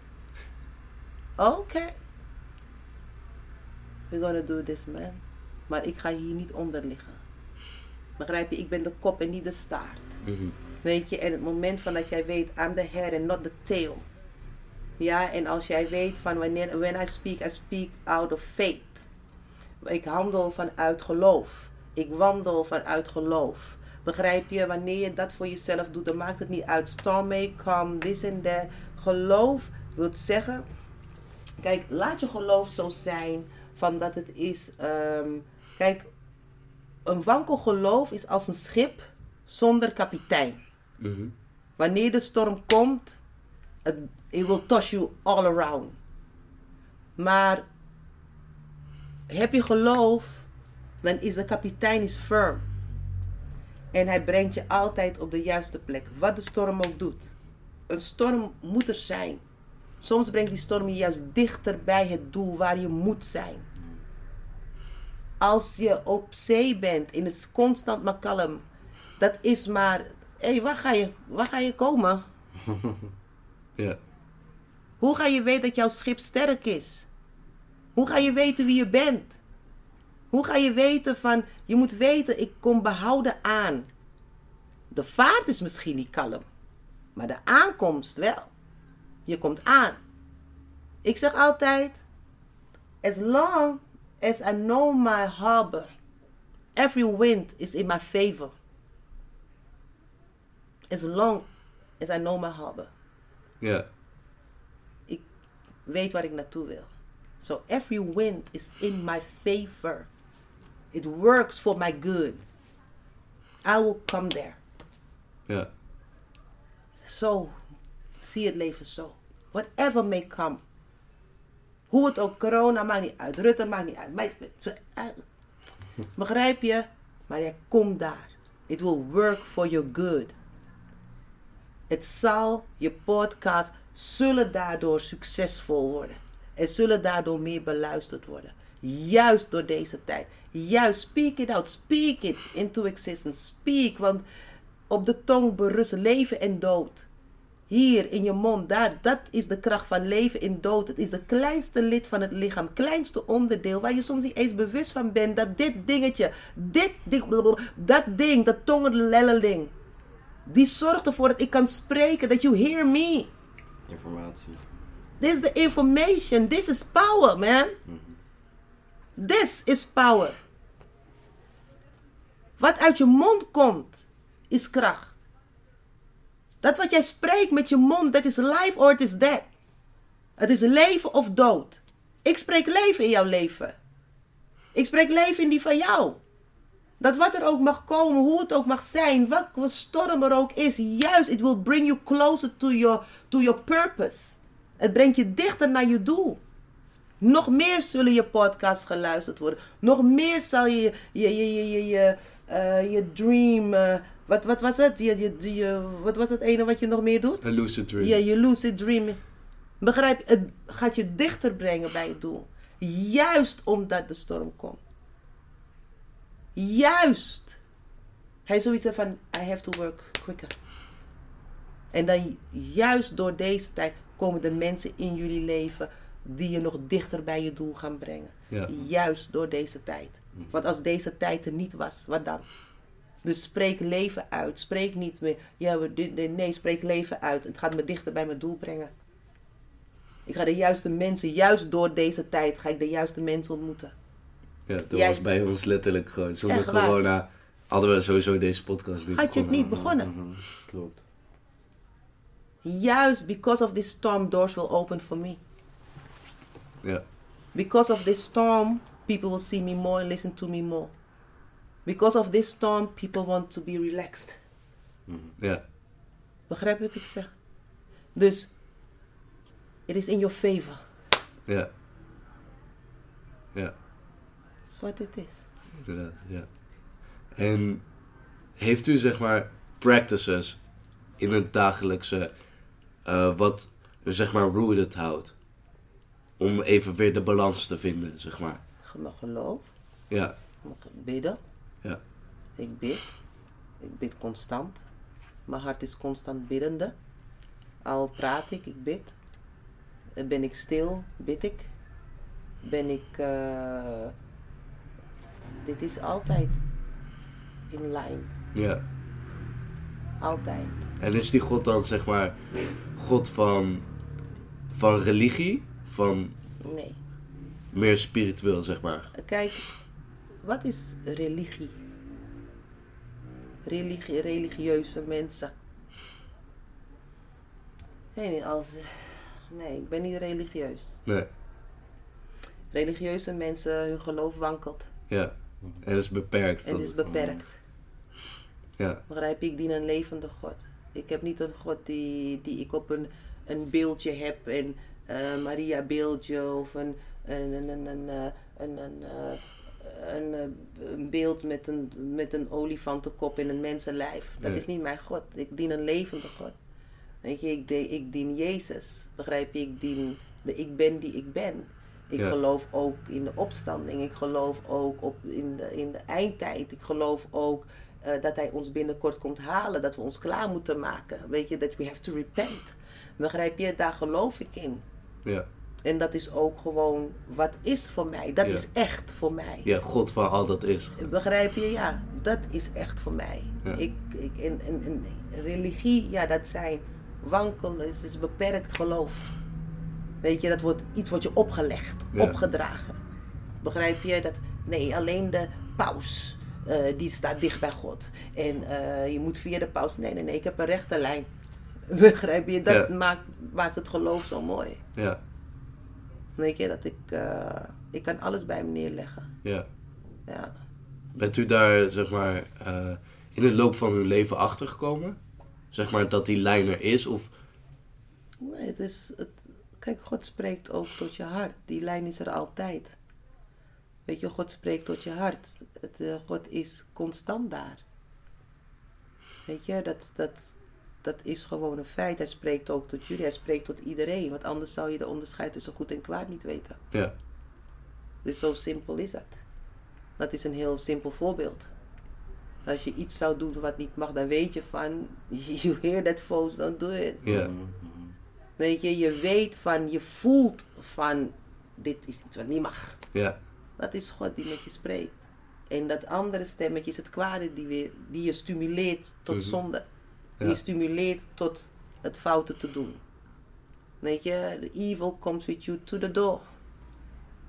Oké. We're gonna do this man. Maar ik ga hier niet onder liggen. Begrijp je? Ik ben de kop en niet de staart. mhm, Weet je, en het moment van dat jij weet, I'm the head and not the tail. Ja, en als jij weet van wanneer, when I speak, I speak out of faith. Ik handel vanuit geloof. Ik wandel vanuit geloof. Begrijp je? Wanneer je dat voor jezelf doet, dan maakt het niet uit. Storm may come, this and that. Geloof wil zeggen, kijk, laat je geloof zo zijn van dat het is, ehm, kijk, een wankel geloof is als een schip zonder kapitein. mhm, Wanneer de storm komt, Het, it will toss you all around. Maar heb je geloof, dan is de kapitein is firm. En hij brengt je altijd op de juiste plek. Wat de storm ook doet. Een storm moet er zijn. Soms brengt die storm je juist dichter bij het doel waar je moet zijn. Als je op zee bent, in het constant maar kalm, dat is maar, hé, hey, waar, ga je, waar ga je komen? Ja. Hoe ga je weten dat jouw schip sterk is? Hoe ga je weten wie je bent? Hoe ga je weten van, je moet weten, ik kom behouden aan. De vaart is misschien niet kalm, maar de aankomst wel. Je komt aan. Ik zeg altijd, as long as I know my harbor, every wind is in my favor. As long as I know my harbor. Ja. Ik weet waar ik naartoe wil. So every wind is in my favor. It works for my good. I will come there. Ja. Zo. Zie het leven zo. Whatever may come. Hoe het ook, corona maakt niet uit. Rutte maakt niet uit. Maar- Begrijp je? Maar jij komt daar. It will work for your good. Het zal, je podcast, zullen daardoor succesvol worden. En zullen daardoor meer beluisterd worden. Juist door deze tijd. Juist, speak it out. Speak it into existence. Speak, want op de tong berust leven en dood. Hier in je mond, daar, dat is de kracht van leven en dood. Het is de kleinste lid van het lichaam, kleinste onderdeel waar je soms niet eens bewust van bent dat dit dingetje, dit ding, dat ding, dat tongenlelleling, die zorgt ervoor dat ik kan spreken, dat you hear me. Informatie. This is the information. This is power, man. This is power. Wat uit je mond komt, is kracht. Dat wat jij spreekt met je mond, dat is life or it is death. Het is leven of dood. Ik spreek leven in jouw leven. Ik spreek leven in die van jou. Dat wat er ook mag komen, hoe het ook mag zijn, welke storm er ook is, juist, it will bring you closer to your, to your purpose. Het brengt je dichter naar je doel. Nog meer zullen je podcasts geluisterd worden. Nog meer zal je je, je, je, je, je, eh, je dream. eh, wat, wat was het? Je, je, je, wat was het ene wat je nog meer doet? Een lucid dream. Ja, je lucid dream. Begrijp? Het gaat je dichter brengen bij het doel. Juist omdat de storm komt. Juist. Hij zoiets van, I have to work quicker. En dan juist door deze tijd komen de mensen in jullie leven die je nog dichter bij je doel gaan brengen. Ja. Juist door deze tijd. Want als deze tijd er niet was, wat dan? Dus spreek leven uit. Spreek niet meer, ja, nee, spreek leven uit. Het gaat me dichter bij mijn doel brengen. Ik ga de juiste mensen, juist door deze tijd, ga ik de juiste mensen ontmoeten. Ja, dat Jij- was bij ons letterlijk gewoon. Zonder corona hadden we sowieso deze podcast niet Had je het niet begonnen? Mhm, Klopt. Juist because of this storm, doors will open for me. Ja. Because of this storm, people will see me more and listen to me more. Because of this storm, people want to be relaxed. Ja. Begrijp je wat ik zeg? Dus, it is in your favor. Ja. Ja. That's what it is. Inderdaad, ja. En heeft u zeg maar practices in het dagelijkse eh, wat u zeg maar rooted houdt? Om even weer de balans te vinden, zeg maar. Geloof, Ja, bidden. Ja, Ik bid. Ik bid constant. Mijn hart is constant biddende. Al praat ik, ik bid. Ben ik stil, bid ik. Ben ik. eh, dit is altijd in lijn. ja. Altijd. En is die God dan zeg maar God van, van religie? Van Nee. meer spiritueel, zeg maar? Kijk, wat is religie? Religie, religieuze mensen. Nee, als, nee, ik ben niet religieus. Nee, Religieuze mensen, hun geloof wankelt. ja. En het is beperkt. Het is beperkt. Ja, Begrijp? Ik dien een levende God. Ik heb niet een God die, die ik op een een beeldje heb, een eh, Maria beeldje of een, een, een, een, een, eh, een, een, eh, een, eh, een beeld met een, met een olifantenkop in een mensenlijf. Dat Nee. is niet mijn God. Ik dien een levende God. Weet je, ik, de- ik dien Jezus. Begrijp je? Ik dien de ik ben die ik ben. Ik Ja. geloof ook in de opstanding. Ik geloof ook op in, de, in de eindtijd. Ik geloof ook eh, dat hij ons binnenkort komt halen. Dat we ons klaar moeten maken. Weet je, dat we have to repent. Begrijp je? Daar geloof ik in. Ja. En dat is ook gewoon wat is voor mij. Dat Ja. is echt voor mij. ja, God van al dat is. Begrijp je? Ja, dat is echt voor mij. Ja. Ik, ik, en, en, en religie, ja, dat zijn wankelen, het is beperkt geloof. Weet je, dat wordt iets wordt je opgelegd, Ja. opgedragen. Begrijp je? Dat, nee, alleen de paus, eh, die staat dicht bij God. En eh, je moet via de paus, nee, nee, nee, ik heb een rechte lijn. Begrijp je? Dat maakt, maakt het geloof zo mooi. Ja, Weet je, dat ik, eh, ik kan alles bij hem neerleggen. ja. Ja. Bent u daar, zeg maar, eh, in de loop van uw leven achtergekomen? Zeg maar dat die lijn er is? Of, Nee, het is, het, kijk, God spreekt ook tot je hart. Die lijn is er altijd. Weet je, God spreekt tot je hart. Het, eh, God is constant daar. Weet je, dat, dat, dat is gewoon een feit. Hij spreekt ook tot jullie, hij spreekt tot iedereen. Want anders zou je de onderscheid tussen goed en kwaad niet weten. ja, Dus zo simpel is dat. Dat is een heel simpel voorbeeld. Als je iets zou doen wat niet mag, dan weet je van, you hear that voice, don't do it. ja. Weet je, je weet van, je voelt van, dit is iets wat niet mag. ja, Dat is God die met je spreekt. En dat andere stemmetje is het kwade die, weer, die je stimuleert tot Mhm. zonde. Die Ja. stimuleert tot het foute te doen. Weet je, the evil comes with you to the door.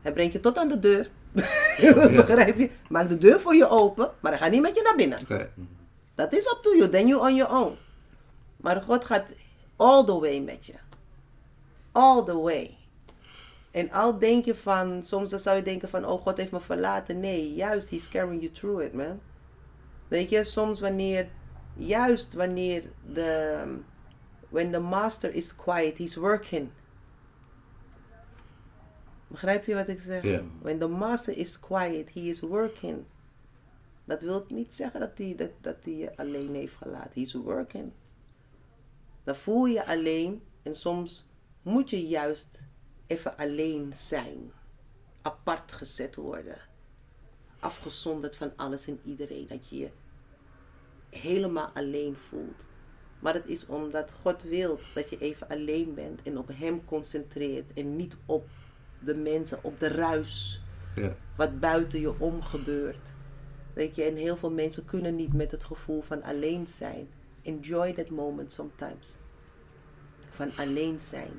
Hij brengt je tot aan de deur. Begrijp je? Maak de deur voor je open, maar hij gaat niet met je naar binnen. nee, Dat is up to you, then you on your own. Maar God gaat all the way met je. All the way. En al denk je van, soms dan zou je denken van, oh God heeft me verlaten. Nee, juist, he's carrying you through it, man. Weet je, soms wanneer, juist wanneer de, when the master is quiet, he's working. Begrijp je wat ik zeg? When the master is quiet, he is working. Dat wil niet zeggen dat hij dat, dat hij je alleen heeft gelaten. He's working. Dan voel je alleen en soms moet je juist even alleen zijn. Apart gezet worden. Afgezonderd van alles en iedereen. Dat je je helemaal alleen voelt. Maar het is omdat God wil dat je even alleen bent en op Hem concentreert en niet op de mensen, op de ruis ja, wat buiten je om gebeurt. Weet je, en heel veel mensen kunnen niet met het gevoel van alleen zijn. Enjoy that moment sometimes. Van alleen zijn.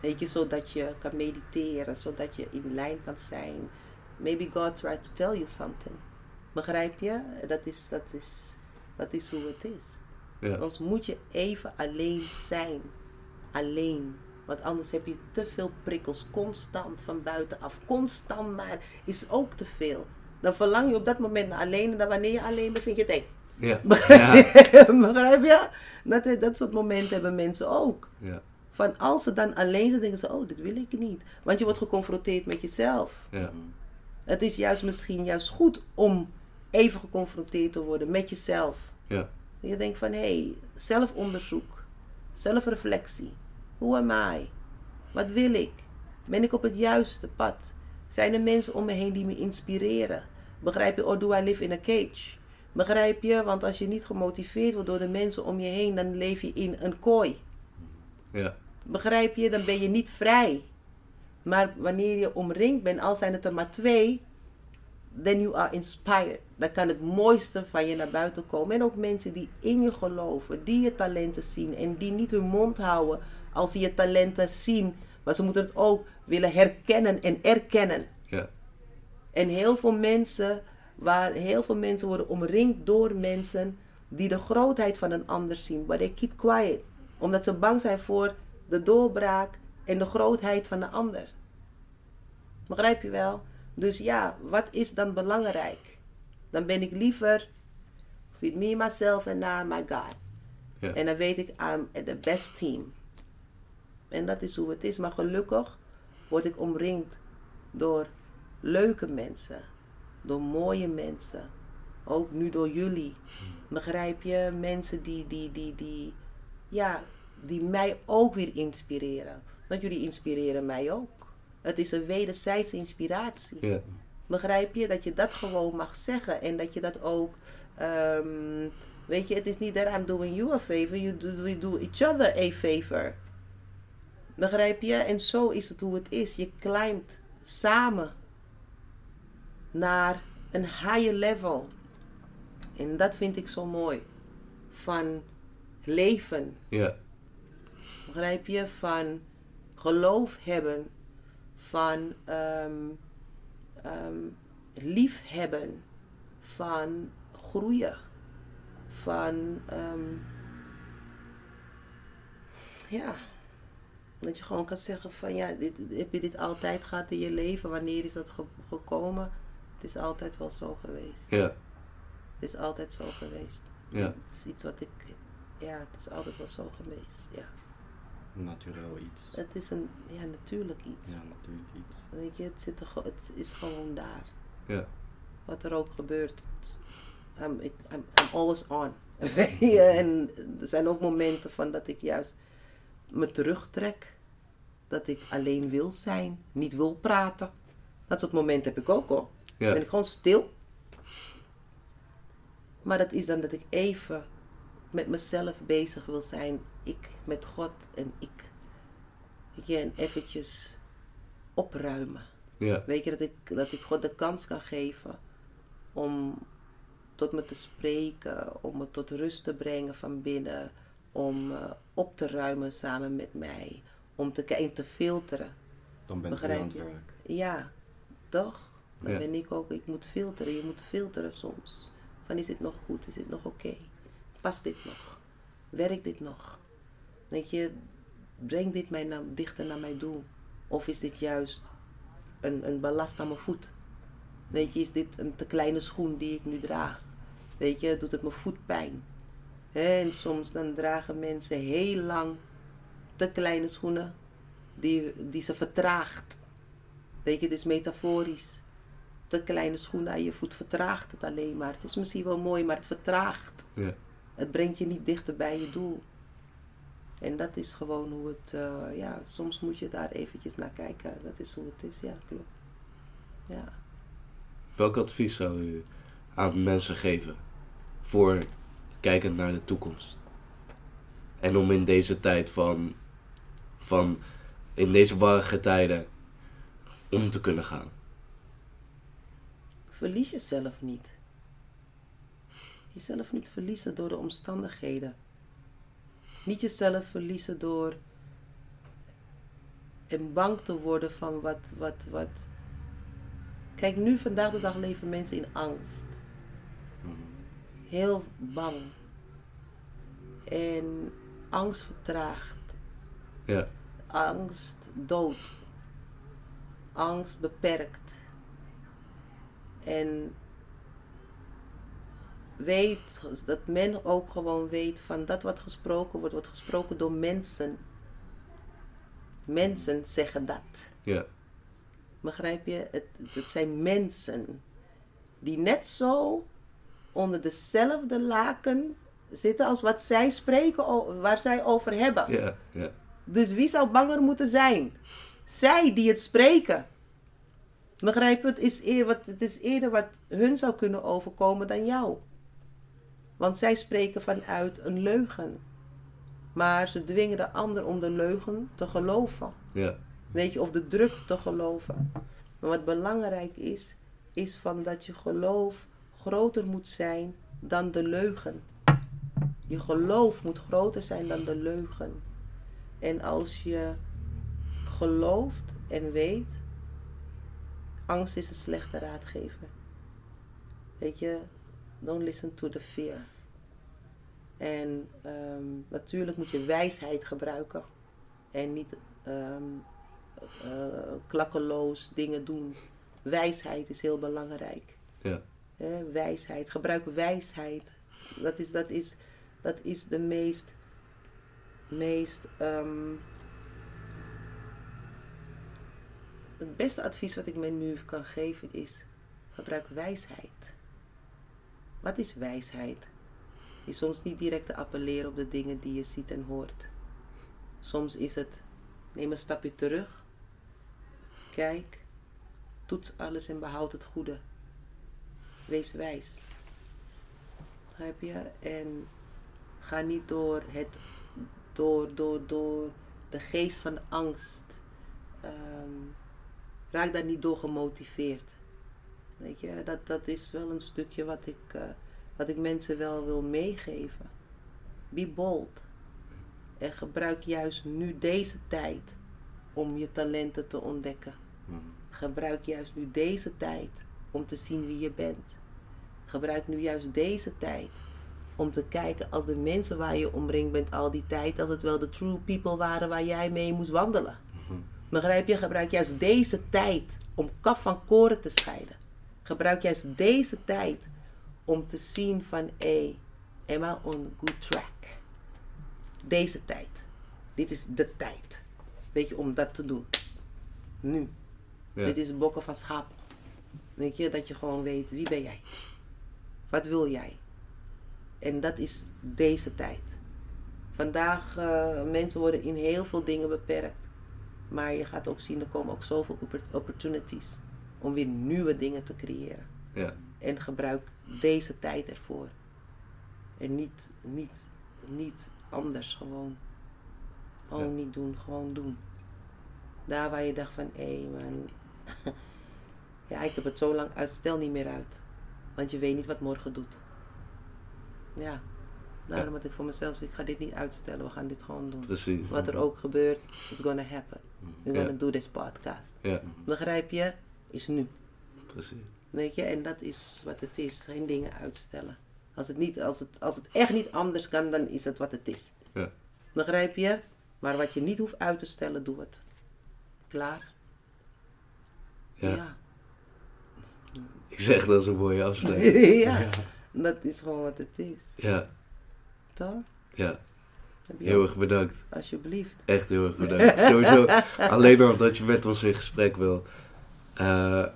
Weet je, zodat je kan mediteren, zodat je in lijn kan zijn. Maybe God tried to tell you something. Begrijp je? Dat is, dat is, dat is hoe het is. ja, Soms moet je even alleen zijn. Alleen. Want anders heb je te veel prikkels. Constant van buitenaf. Constant maar is ook te veel. Dan verlang je op dat moment naar alleen. En dan wanneer je alleen bent, vind je het eng. ja, Begrijp je? Dat, dat soort momenten hebben mensen ook. ja, Van als ze dan alleen zijn, denken ze, oh, dit wil ik niet. Want je wordt geconfronteerd met jezelf. ja, Het is juist misschien juist goed om even geconfronteerd te worden met jezelf. Ja, Je denkt van, hé, hey, zelfonderzoek, zelfreflectie. Who am I? Wat wil ik? Ben ik op het juiste pad? Zijn er mensen om me heen die me inspireren? Begrijp je? Or do I live in a cage? Begrijp je? Want als je niet gemotiveerd wordt door de mensen om je heen, dan leef je in een kooi. ja, Begrijp je? Dan ben je niet vrij. Maar wanneer je omringd bent, al zijn het er maar twee, then you are inspired. Dan kan het mooiste van je naar buiten komen. En ook mensen die in je geloven, die je talenten zien en die niet hun mond houden als ze je talenten zien. Maar ze moeten het ook willen herkennen en erkennen. ja, En heel veel mensen, waar heel veel mensen worden omringd door mensen die de grootheid van een ander zien. Maar they keep quiet. Omdat ze bang zijn voor de doorbraak en de grootheid van de ander. Begrijp je wel? Dus ja, wat is dan belangrijk? Dan ben ik liever with me, myself en uh, my God. En dan weet ik, I'm the best team. En dat is hoe het is. Maar gelukkig word ik omringd door leuke mensen. Door mooie mensen. Ook nu door jullie. Begrijp je? Mensen die, die, die, die, ja, die mij ook weer inspireren. Want jullie inspireren mij ook. Het is een wederzijdse inspiratie. Ja. Begrijp je? Dat je dat gewoon mag zeggen. En dat je dat ook... ehm, weet je, het is niet that I'm doing you a favor. You do, we do each other a favor. Begrijp je? En zo is het hoe het is. Je climbt samen naar een higher level. En dat vind ik zo mooi. Van leven. Ja. Begrijp je? Van geloof hebben. Van ehm ehm, lief hebben. Van groeien. Van ehm, ja. Dat je gewoon kan zeggen van ja, dit, heb je dit altijd gehad in je leven? Wanneer is dat ge- gekomen? Het is altijd wel zo geweest. Ja. Het is altijd zo geweest. Ja. Het is iets wat ik, ja, het is altijd wel zo geweest. Ja. Naturel iets. Het is een, ja, natuurlijk iets. Ja, natuurlijk iets. Weet je, het, zit er, het is gewoon daar. Ja. Wat er ook gebeurt. I'm, ik, I'm, I'm always on. En er zijn ook momenten van dat ik juist me terugtrek. Dat ik alleen wil zijn, niet wil praten. Dat soort momenten heb ik ook hoor. Ja. Ben ik gewoon stil. Maar dat is dan dat ik even met mezelf bezig wil zijn. Ik met God en ik. Weet je, en eventjes opruimen. Ja. Weet je, dat ik, dat ik God de kans kan geven om tot me te spreken, om me tot rust te brengen van binnen, om eh, op te ruimen samen met mij, om te kijken, te filteren. Dan bent u Begrijp aan het je? werk. Ja, toch? Dan Ja. ben ik ook, ik moet filteren, je moet filteren soms. Van is dit nog goed, is dit nog oké? Past dit nog? Werkt dit nog? Weet je, breng dit mij naar, dichter naar mijn doel? Of is dit juist een, een ballast aan mijn voet? Weet je, is dit een te kleine schoen die ik nu draag? Weet je, doet het mijn voet pijn? En soms dan dragen mensen heel lang te kleine schoenen die, die ze vertraagt. Weet je, het is metaforisch. Te kleine schoenen aan je voet vertraagt het alleen maar. Het is misschien wel mooi, maar het vertraagt. Ja. Het brengt je niet dichter bij je doel. En dat is gewoon hoe het, eh, ja, soms moet je daar eventjes naar kijken. Dat is hoe het is, ja, klopt. Ja. Welk advies zou u aan mensen geven voor kijkend naar de toekomst? En om in deze tijd van, van in deze warrige tijden, om te kunnen gaan. Verlies jezelf niet. Jezelf niet verliezen door de omstandigheden. Niet jezelf verliezen door en bang te worden van wat, wat, wat. Kijk, nu vandaag de dag leven mensen in angst. Mhm. Heel bang. En angst vertraagt. Ja, Angst dood. Angst beperkt. En weet dat men ook gewoon weet van dat wat gesproken wordt, wordt gesproken door mensen. Mensen zeggen dat. ja, Begrijp je? Het, het zijn mensen die net zo onder dezelfde laken zitten als wat zij spreken, waar zij over hebben. ja, ja, Dus wie zou banger moeten zijn? Zij die het spreken. Begrijp je? Het is, het is eerder wat hun zou kunnen overkomen dan jou. Want zij spreken vanuit een leugen. Maar ze dwingen de ander om de leugen te geloven. ja, Weet je, of de druk te geloven. Maar wat belangrijk is, is van dat je geloof groter moet zijn dan de leugen. Je geloof moet groter zijn dan de leugen. En als je gelooft en weet, angst is een slechte raadgever. Weet je, don't listen to the fear. En ehm, natuurlijk moet je wijsheid gebruiken. En niet ehm, eh, klakkeloos dingen doen. Wijsheid is heel belangrijk. ja, wijsheid. Gebruik wijsheid. Dat is, dat is, dat is de meest, meest ehm, het beste advies wat ik me nu kan geven is: gebruik wijsheid. Wat is wijsheid? Is soms niet direct te appelleren op de dingen die je ziet en hoort. Soms is het neem een stapje terug, kijk, toets alles en behoud het goede. Wees wijs. Begrijp je? En ga niet door het, door, door, door de geest van angst. ehm, raak daar niet door gemotiveerd. Weet je, dat, dat is wel een stukje wat ik, eh, wat ik mensen wel wil meegeven. Be bold. En gebruik juist nu deze tijd om je talenten te ontdekken. Mhm. Gebruik juist nu deze tijd om te zien wie je bent. Gebruik nu juist deze tijd om te kijken als de mensen waar je omringd bent al die tijd, als het wel de true people waren waar jij mee moest wandelen. Mhm. Begrijp je? Gebruik juist deze tijd om kaf van koren te scheiden. Gebruik juist deze tijd om te zien van, hé, hey, am I on good track? Deze tijd. Dit is de tijd. Weet je, om dat te doen. Nu. Ja. Dit is bokken van schapen. Weet je, dat je gewoon weet, wie ben jij? Wat wil jij? En dat is deze tijd. Vandaag, eh, mensen worden in heel veel dingen beperkt. Maar je gaat ook zien, er komen ook zoveel oppor- opportunities om weer nieuwe dingen te creëren. Ja. En gebruik deze tijd ervoor. En niet, niet, niet anders, gewoon. Gewoon Ja. niet doen, gewoon doen. Daar waar je dacht van, hé man, ja ik heb het zo lang uit, stel niet meer uit. Want je weet niet wat morgen doet. Ja, daarom had ik voor mezelf, ik ga dit niet uitstellen, we gaan dit gewoon doen. Precies. Wat er ook gebeurt, it's gonna happen. We're Ja. gonna do this podcast. Ja, Begrijp je? Is nu. precies. Weet je, en dat is wat het is. Geen dingen uitstellen. Als het, niet, als, het, als het echt niet anders kan, dan is het wat het is. Ja. Begrijp je? Maar wat je niet hoeft uit te stellen, doe het. Klaar? Ja. Ik zeg dat is een mooie afsluiting. Ja. ja. Dat is gewoon wat het is. Ja, Toch? ja. Heel erg bedankt. Alsjeblieft. Echt heel erg bedankt. Sowieso alleen al dat je met ons in gesprek wil. Eh,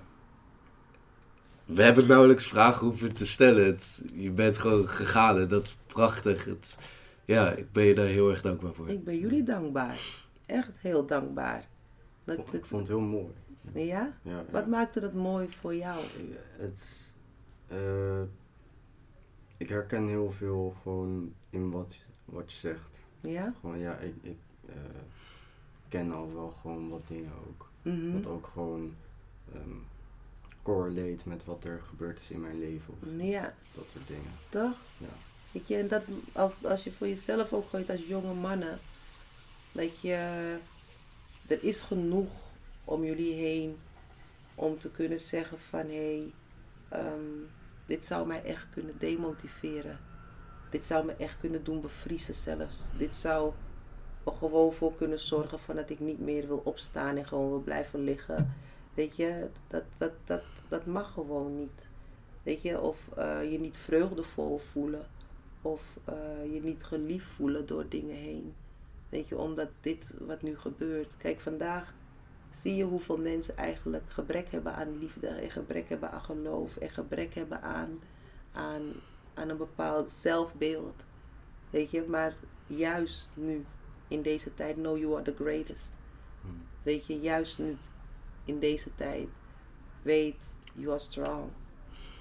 we hebben nauwelijks vragen hoeven te stellen. Het, je bent gewoon gegaan en dat is prachtig. Het, ja, ik ben je daar heel erg dankbaar voor. Ik ben jullie dankbaar. Echt heel dankbaar. Dat Ik het, vond het heel mooi. ja? Ja, Wat maakte het mooi voor jou? Ik- Het, eh, ik herken heel veel gewoon in wat, wat je zegt. Ja? Gewoon, ja, ik, ik eh, ken al wel gewoon wat dingen ook. Mhm. Wat ook gewoon ehm correlate met wat er gebeurd is in mijn leven. Of Ja, dat soort dingen. toch? Ja. Weet je, en dat als, als je voor jezelf ook gooit als jonge mannen, dat je, er is genoeg om jullie heen om te kunnen zeggen van hé, hey, ehm, dit zou mij echt kunnen demotiveren. Dit zou me echt kunnen doen bevriezen zelfs. Dit zou er gewoon voor kunnen zorgen van dat ik niet meer wil opstaan en gewoon wil blijven liggen. Weet je, dat, dat, dat, dat mag gewoon niet. Weet je, of eh, je niet vreugdevol voelen. Of eh, je niet geliefd voelen door dingen heen. Weet je, omdat dit wat nu gebeurt. Kijk, vandaag zie je hoeveel mensen eigenlijk gebrek hebben aan liefde. En gebrek hebben aan geloof. En gebrek hebben aan, aan, aan een bepaald zelfbeeld. Weet je, maar juist nu, in deze tijd, know you are the greatest. Hm. Weet je, juist nu, in deze tijd, weet, you are strong.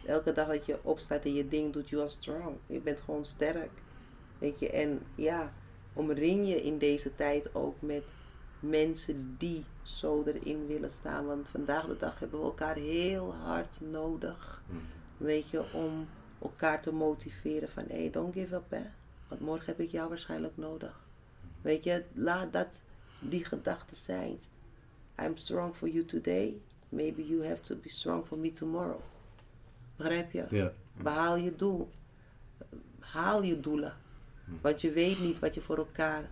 Elke dag dat je opstaat en je ding doet, you are strong. Je bent gewoon sterk. Weet je, en ja, omring je in deze tijd ook met mensen die zo erin willen staan. Want vandaag de dag hebben we elkaar heel hard nodig. Hm. Weet je, om elkaar te motiveren van, hey, don't give up, hè. Want morgen heb ik jou waarschijnlijk nodig. Weet je, laat dat die gedachten zijn. I'm strong for you today. Maybe you have to be strong for me tomorrow. Begrijp je? Ja, Behaal je doel. Haal je doelen. Want je weet niet wat je voor elkaar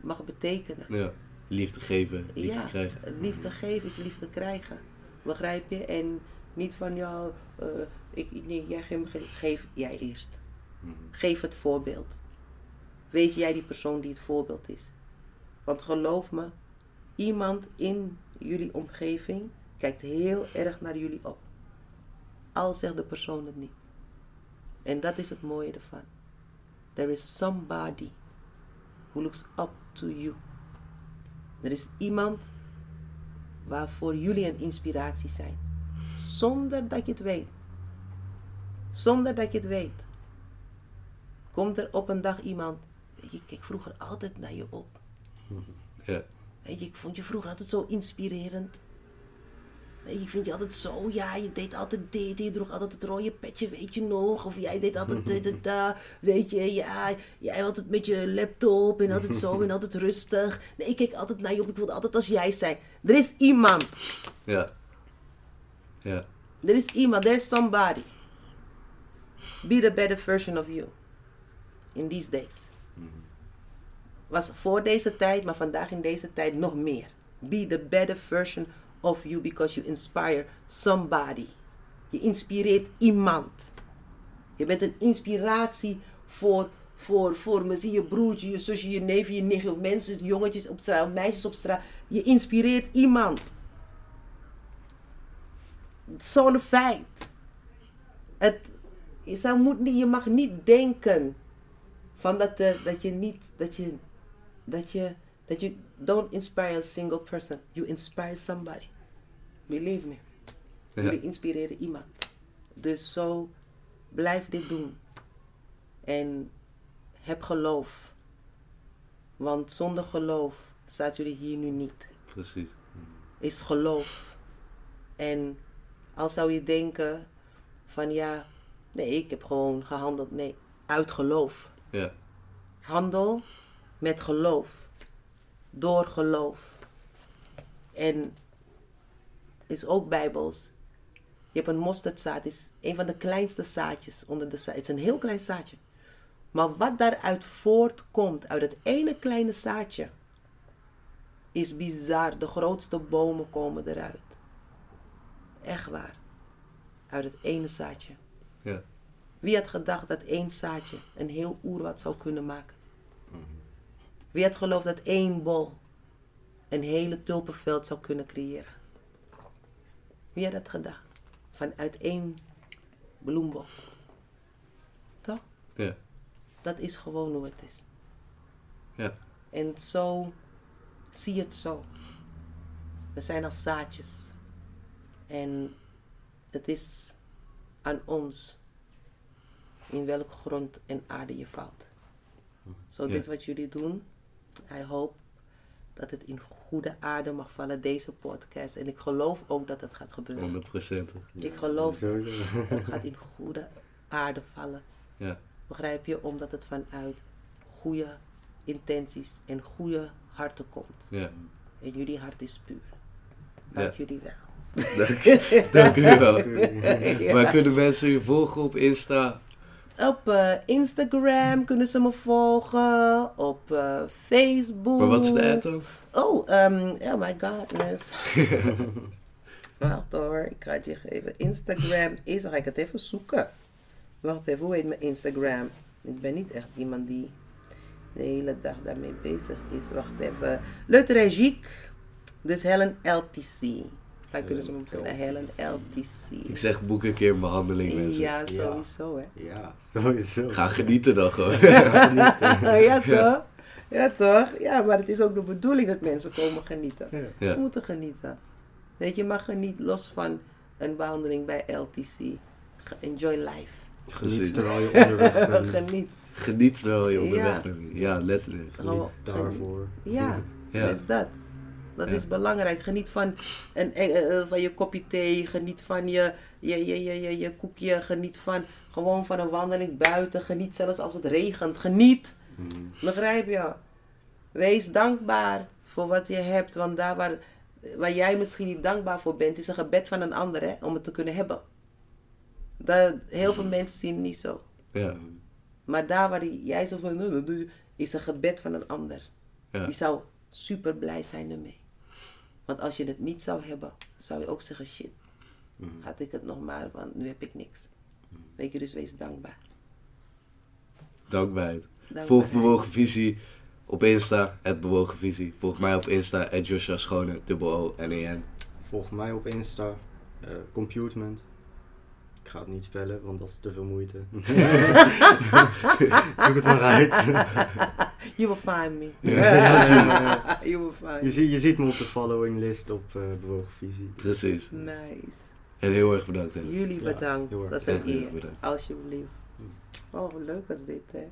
mag betekenen. ja. Liefde geven, liefde ja, krijgen. liefde geven is liefde krijgen. Begrijp je? En niet van jou, eh, ik, nee, jij geeft geef jij eerst. Hm. Geef het voorbeeld. Wees jij die persoon die het voorbeeld is. Want geloof me, iemand in jullie omgeving kijkt heel erg naar jullie op. Al zegt de persoon het niet. En dat is het mooie ervan. There is somebody who looks up to you. Er is iemand waarvoor jullie een inspiratie zijn. Zonder dat je het weet. Zonder dat je het weet. Komt er op een dag iemand. Ik keek vroeger altijd naar je op. Ja. Weet je, ik vond je vroeger altijd zo inspirerend. Weet je, ik vind je altijd zo, ja, je deed altijd dit, je droeg altijd het rode petje, weet je nog? Of jij deed altijd dit en dat, weet je, ja, jij altijd met je laptop en altijd zo en altijd rustig. Nee, ik keek altijd naar je op, ik wilde altijd als jij zijn. Er is iemand, Ja. Ja. er is iemand, there's somebody. Be the better version of you. In these days. Was voor deze tijd, maar vandaag in deze tijd nog meer. Be the better version of you because you inspire somebody. Je inspireert iemand. Je bent een inspiratie voor, voor, voor misschien je broertje, je zusje, je neefje, je nichtje, mensen, jongetjes op straat, meisjes op straat. Je inspireert iemand. Zo'n feit. Het, je, zou, moet je mag niet denken van dat, dat je niet, dat je, dat je, dat je don't inspire a single person. You inspire somebody. Believe me. Ja. Jullie inspireren iemand. Dus zo, blijf dit doen. En heb geloof. Want zonder geloof staat jullie hier nu niet Precies. is geloof. En als zou je denken van ja, nee, ik heb gewoon gehandeld. Nee, uit geloof. Ja. Handel met geloof. Door geloof. En is ook bijbels. Je hebt een mosterdzaad. is een van de kleinste zaadjes onder de zaad. Het is een heel klein zaadje. Maar wat daaruit voortkomt, uit het ene kleine zaadje, is bizar. De grootste bomen komen eruit. Echt waar. Uit het ene zaadje. Ja. Wie had gedacht dat één zaadje een heel oerwoud zou kunnen maken? Wie had geloofd dat één bol een hele tulpenveld zou kunnen creëren? Wie had dat gedacht? Vanuit één bloembol. Toch? Ja. Dat is gewoon hoe het is. Ja. En zo zie het zo. We zijn als zaadjes. En het is aan ons in welke grond en aarde je valt. Zo Ja. dit wat jullie doen, I hope dat het in goede aarde mag vallen, deze podcast. En ik geloof ook dat het gaat gebeuren. 100 procent. Ik geloof Sowieso. dat het gaat in goede aarde vallen. Ja. Begrijp je? Omdat het vanuit goede intenties en goede harten komt. Ja. En jullie hart is puur. Dank Ja. jullie wel. Dank, dank u wel. Ja. Maar kunnen mensen u volgen op Insta? Op eh, Instagram kunnen ze me volgen. Op eh, Facebook. Maar wat ad dan? Oh, um, oh my godness. Wacht hoor, ik ga het je geven. Instagram is, ga ik het even zoeken. Wacht even, hoe heet mijn Instagram? Ik ben niet echt iemand die de hele dag daarmee bezig is. Wacht even. Le Tragique. Dus Helen LTC. Daar kunnen ze me vinden. Helen LTC. Ik zeg boek een keer een behandeling mensen. Ja, sowieso hè. Ja, sowieso. Ga genieten dan gewoon. ja toch? Ja toch? Ja, maar het is ook de bedoeling dat mensen komen genieten. Ja. Ja. Ze moeten genieten. Weet je, maar geniet los van een behandeling bij LTC. Enjoy life. Geniet terwijl je onderweg bent. Geniet. Geniet terwijl je onderweg Ja. bent. Ja, letterlijk. Geniet daarvoor. Ja, Ja. dat is dat. Dat Ja. is belangrijk. Geniet van, een, eh, eh, van je kopje thee. Geniet van je, je, je, je, je, je koekje. Geniet van gewoon van een wandeling buiten. Geniet zelfs als het regent. Geniet. Mm. Begrijp je? Wees dankbaar voor wat je hebt. Want daar waar, waar jij misschien niet dankbaar voor bent, is een gebed van een ander hè, om het te kunnen hebben. Dat, heel veel mensen zien het niet zo. Ja. Maar daar waar jij zo van, is een gebed van een ander. Ja. Die zou super blij zijn ermee. Want als je het niet zou hebben, zou je ook zeggen, shit, had ik het nog maar, want nu heb ik niks. Weet je, dus wees dankbaar. Dankbaarheid. Dankbaarheid. Volg bewogen visie Op Insta, het Bewogen Visie. Volg mij op Insta, het Joshua Schone, dubbel O N E N. Volg mij op Insta, eh Computement. Ik ga het niet spellen, want dat is te veel moeite. Zoek het maar uit. You will find me. Ja, you will find Je, me. zie, je ziet me op de following list op eh, Bewogen Visie. Precies. Nice. En heel erg bedankt. hè. Jullie Ja, bedankt. dat is een eer. Alsjeblieft. Oh, wat leuk was dit, hè?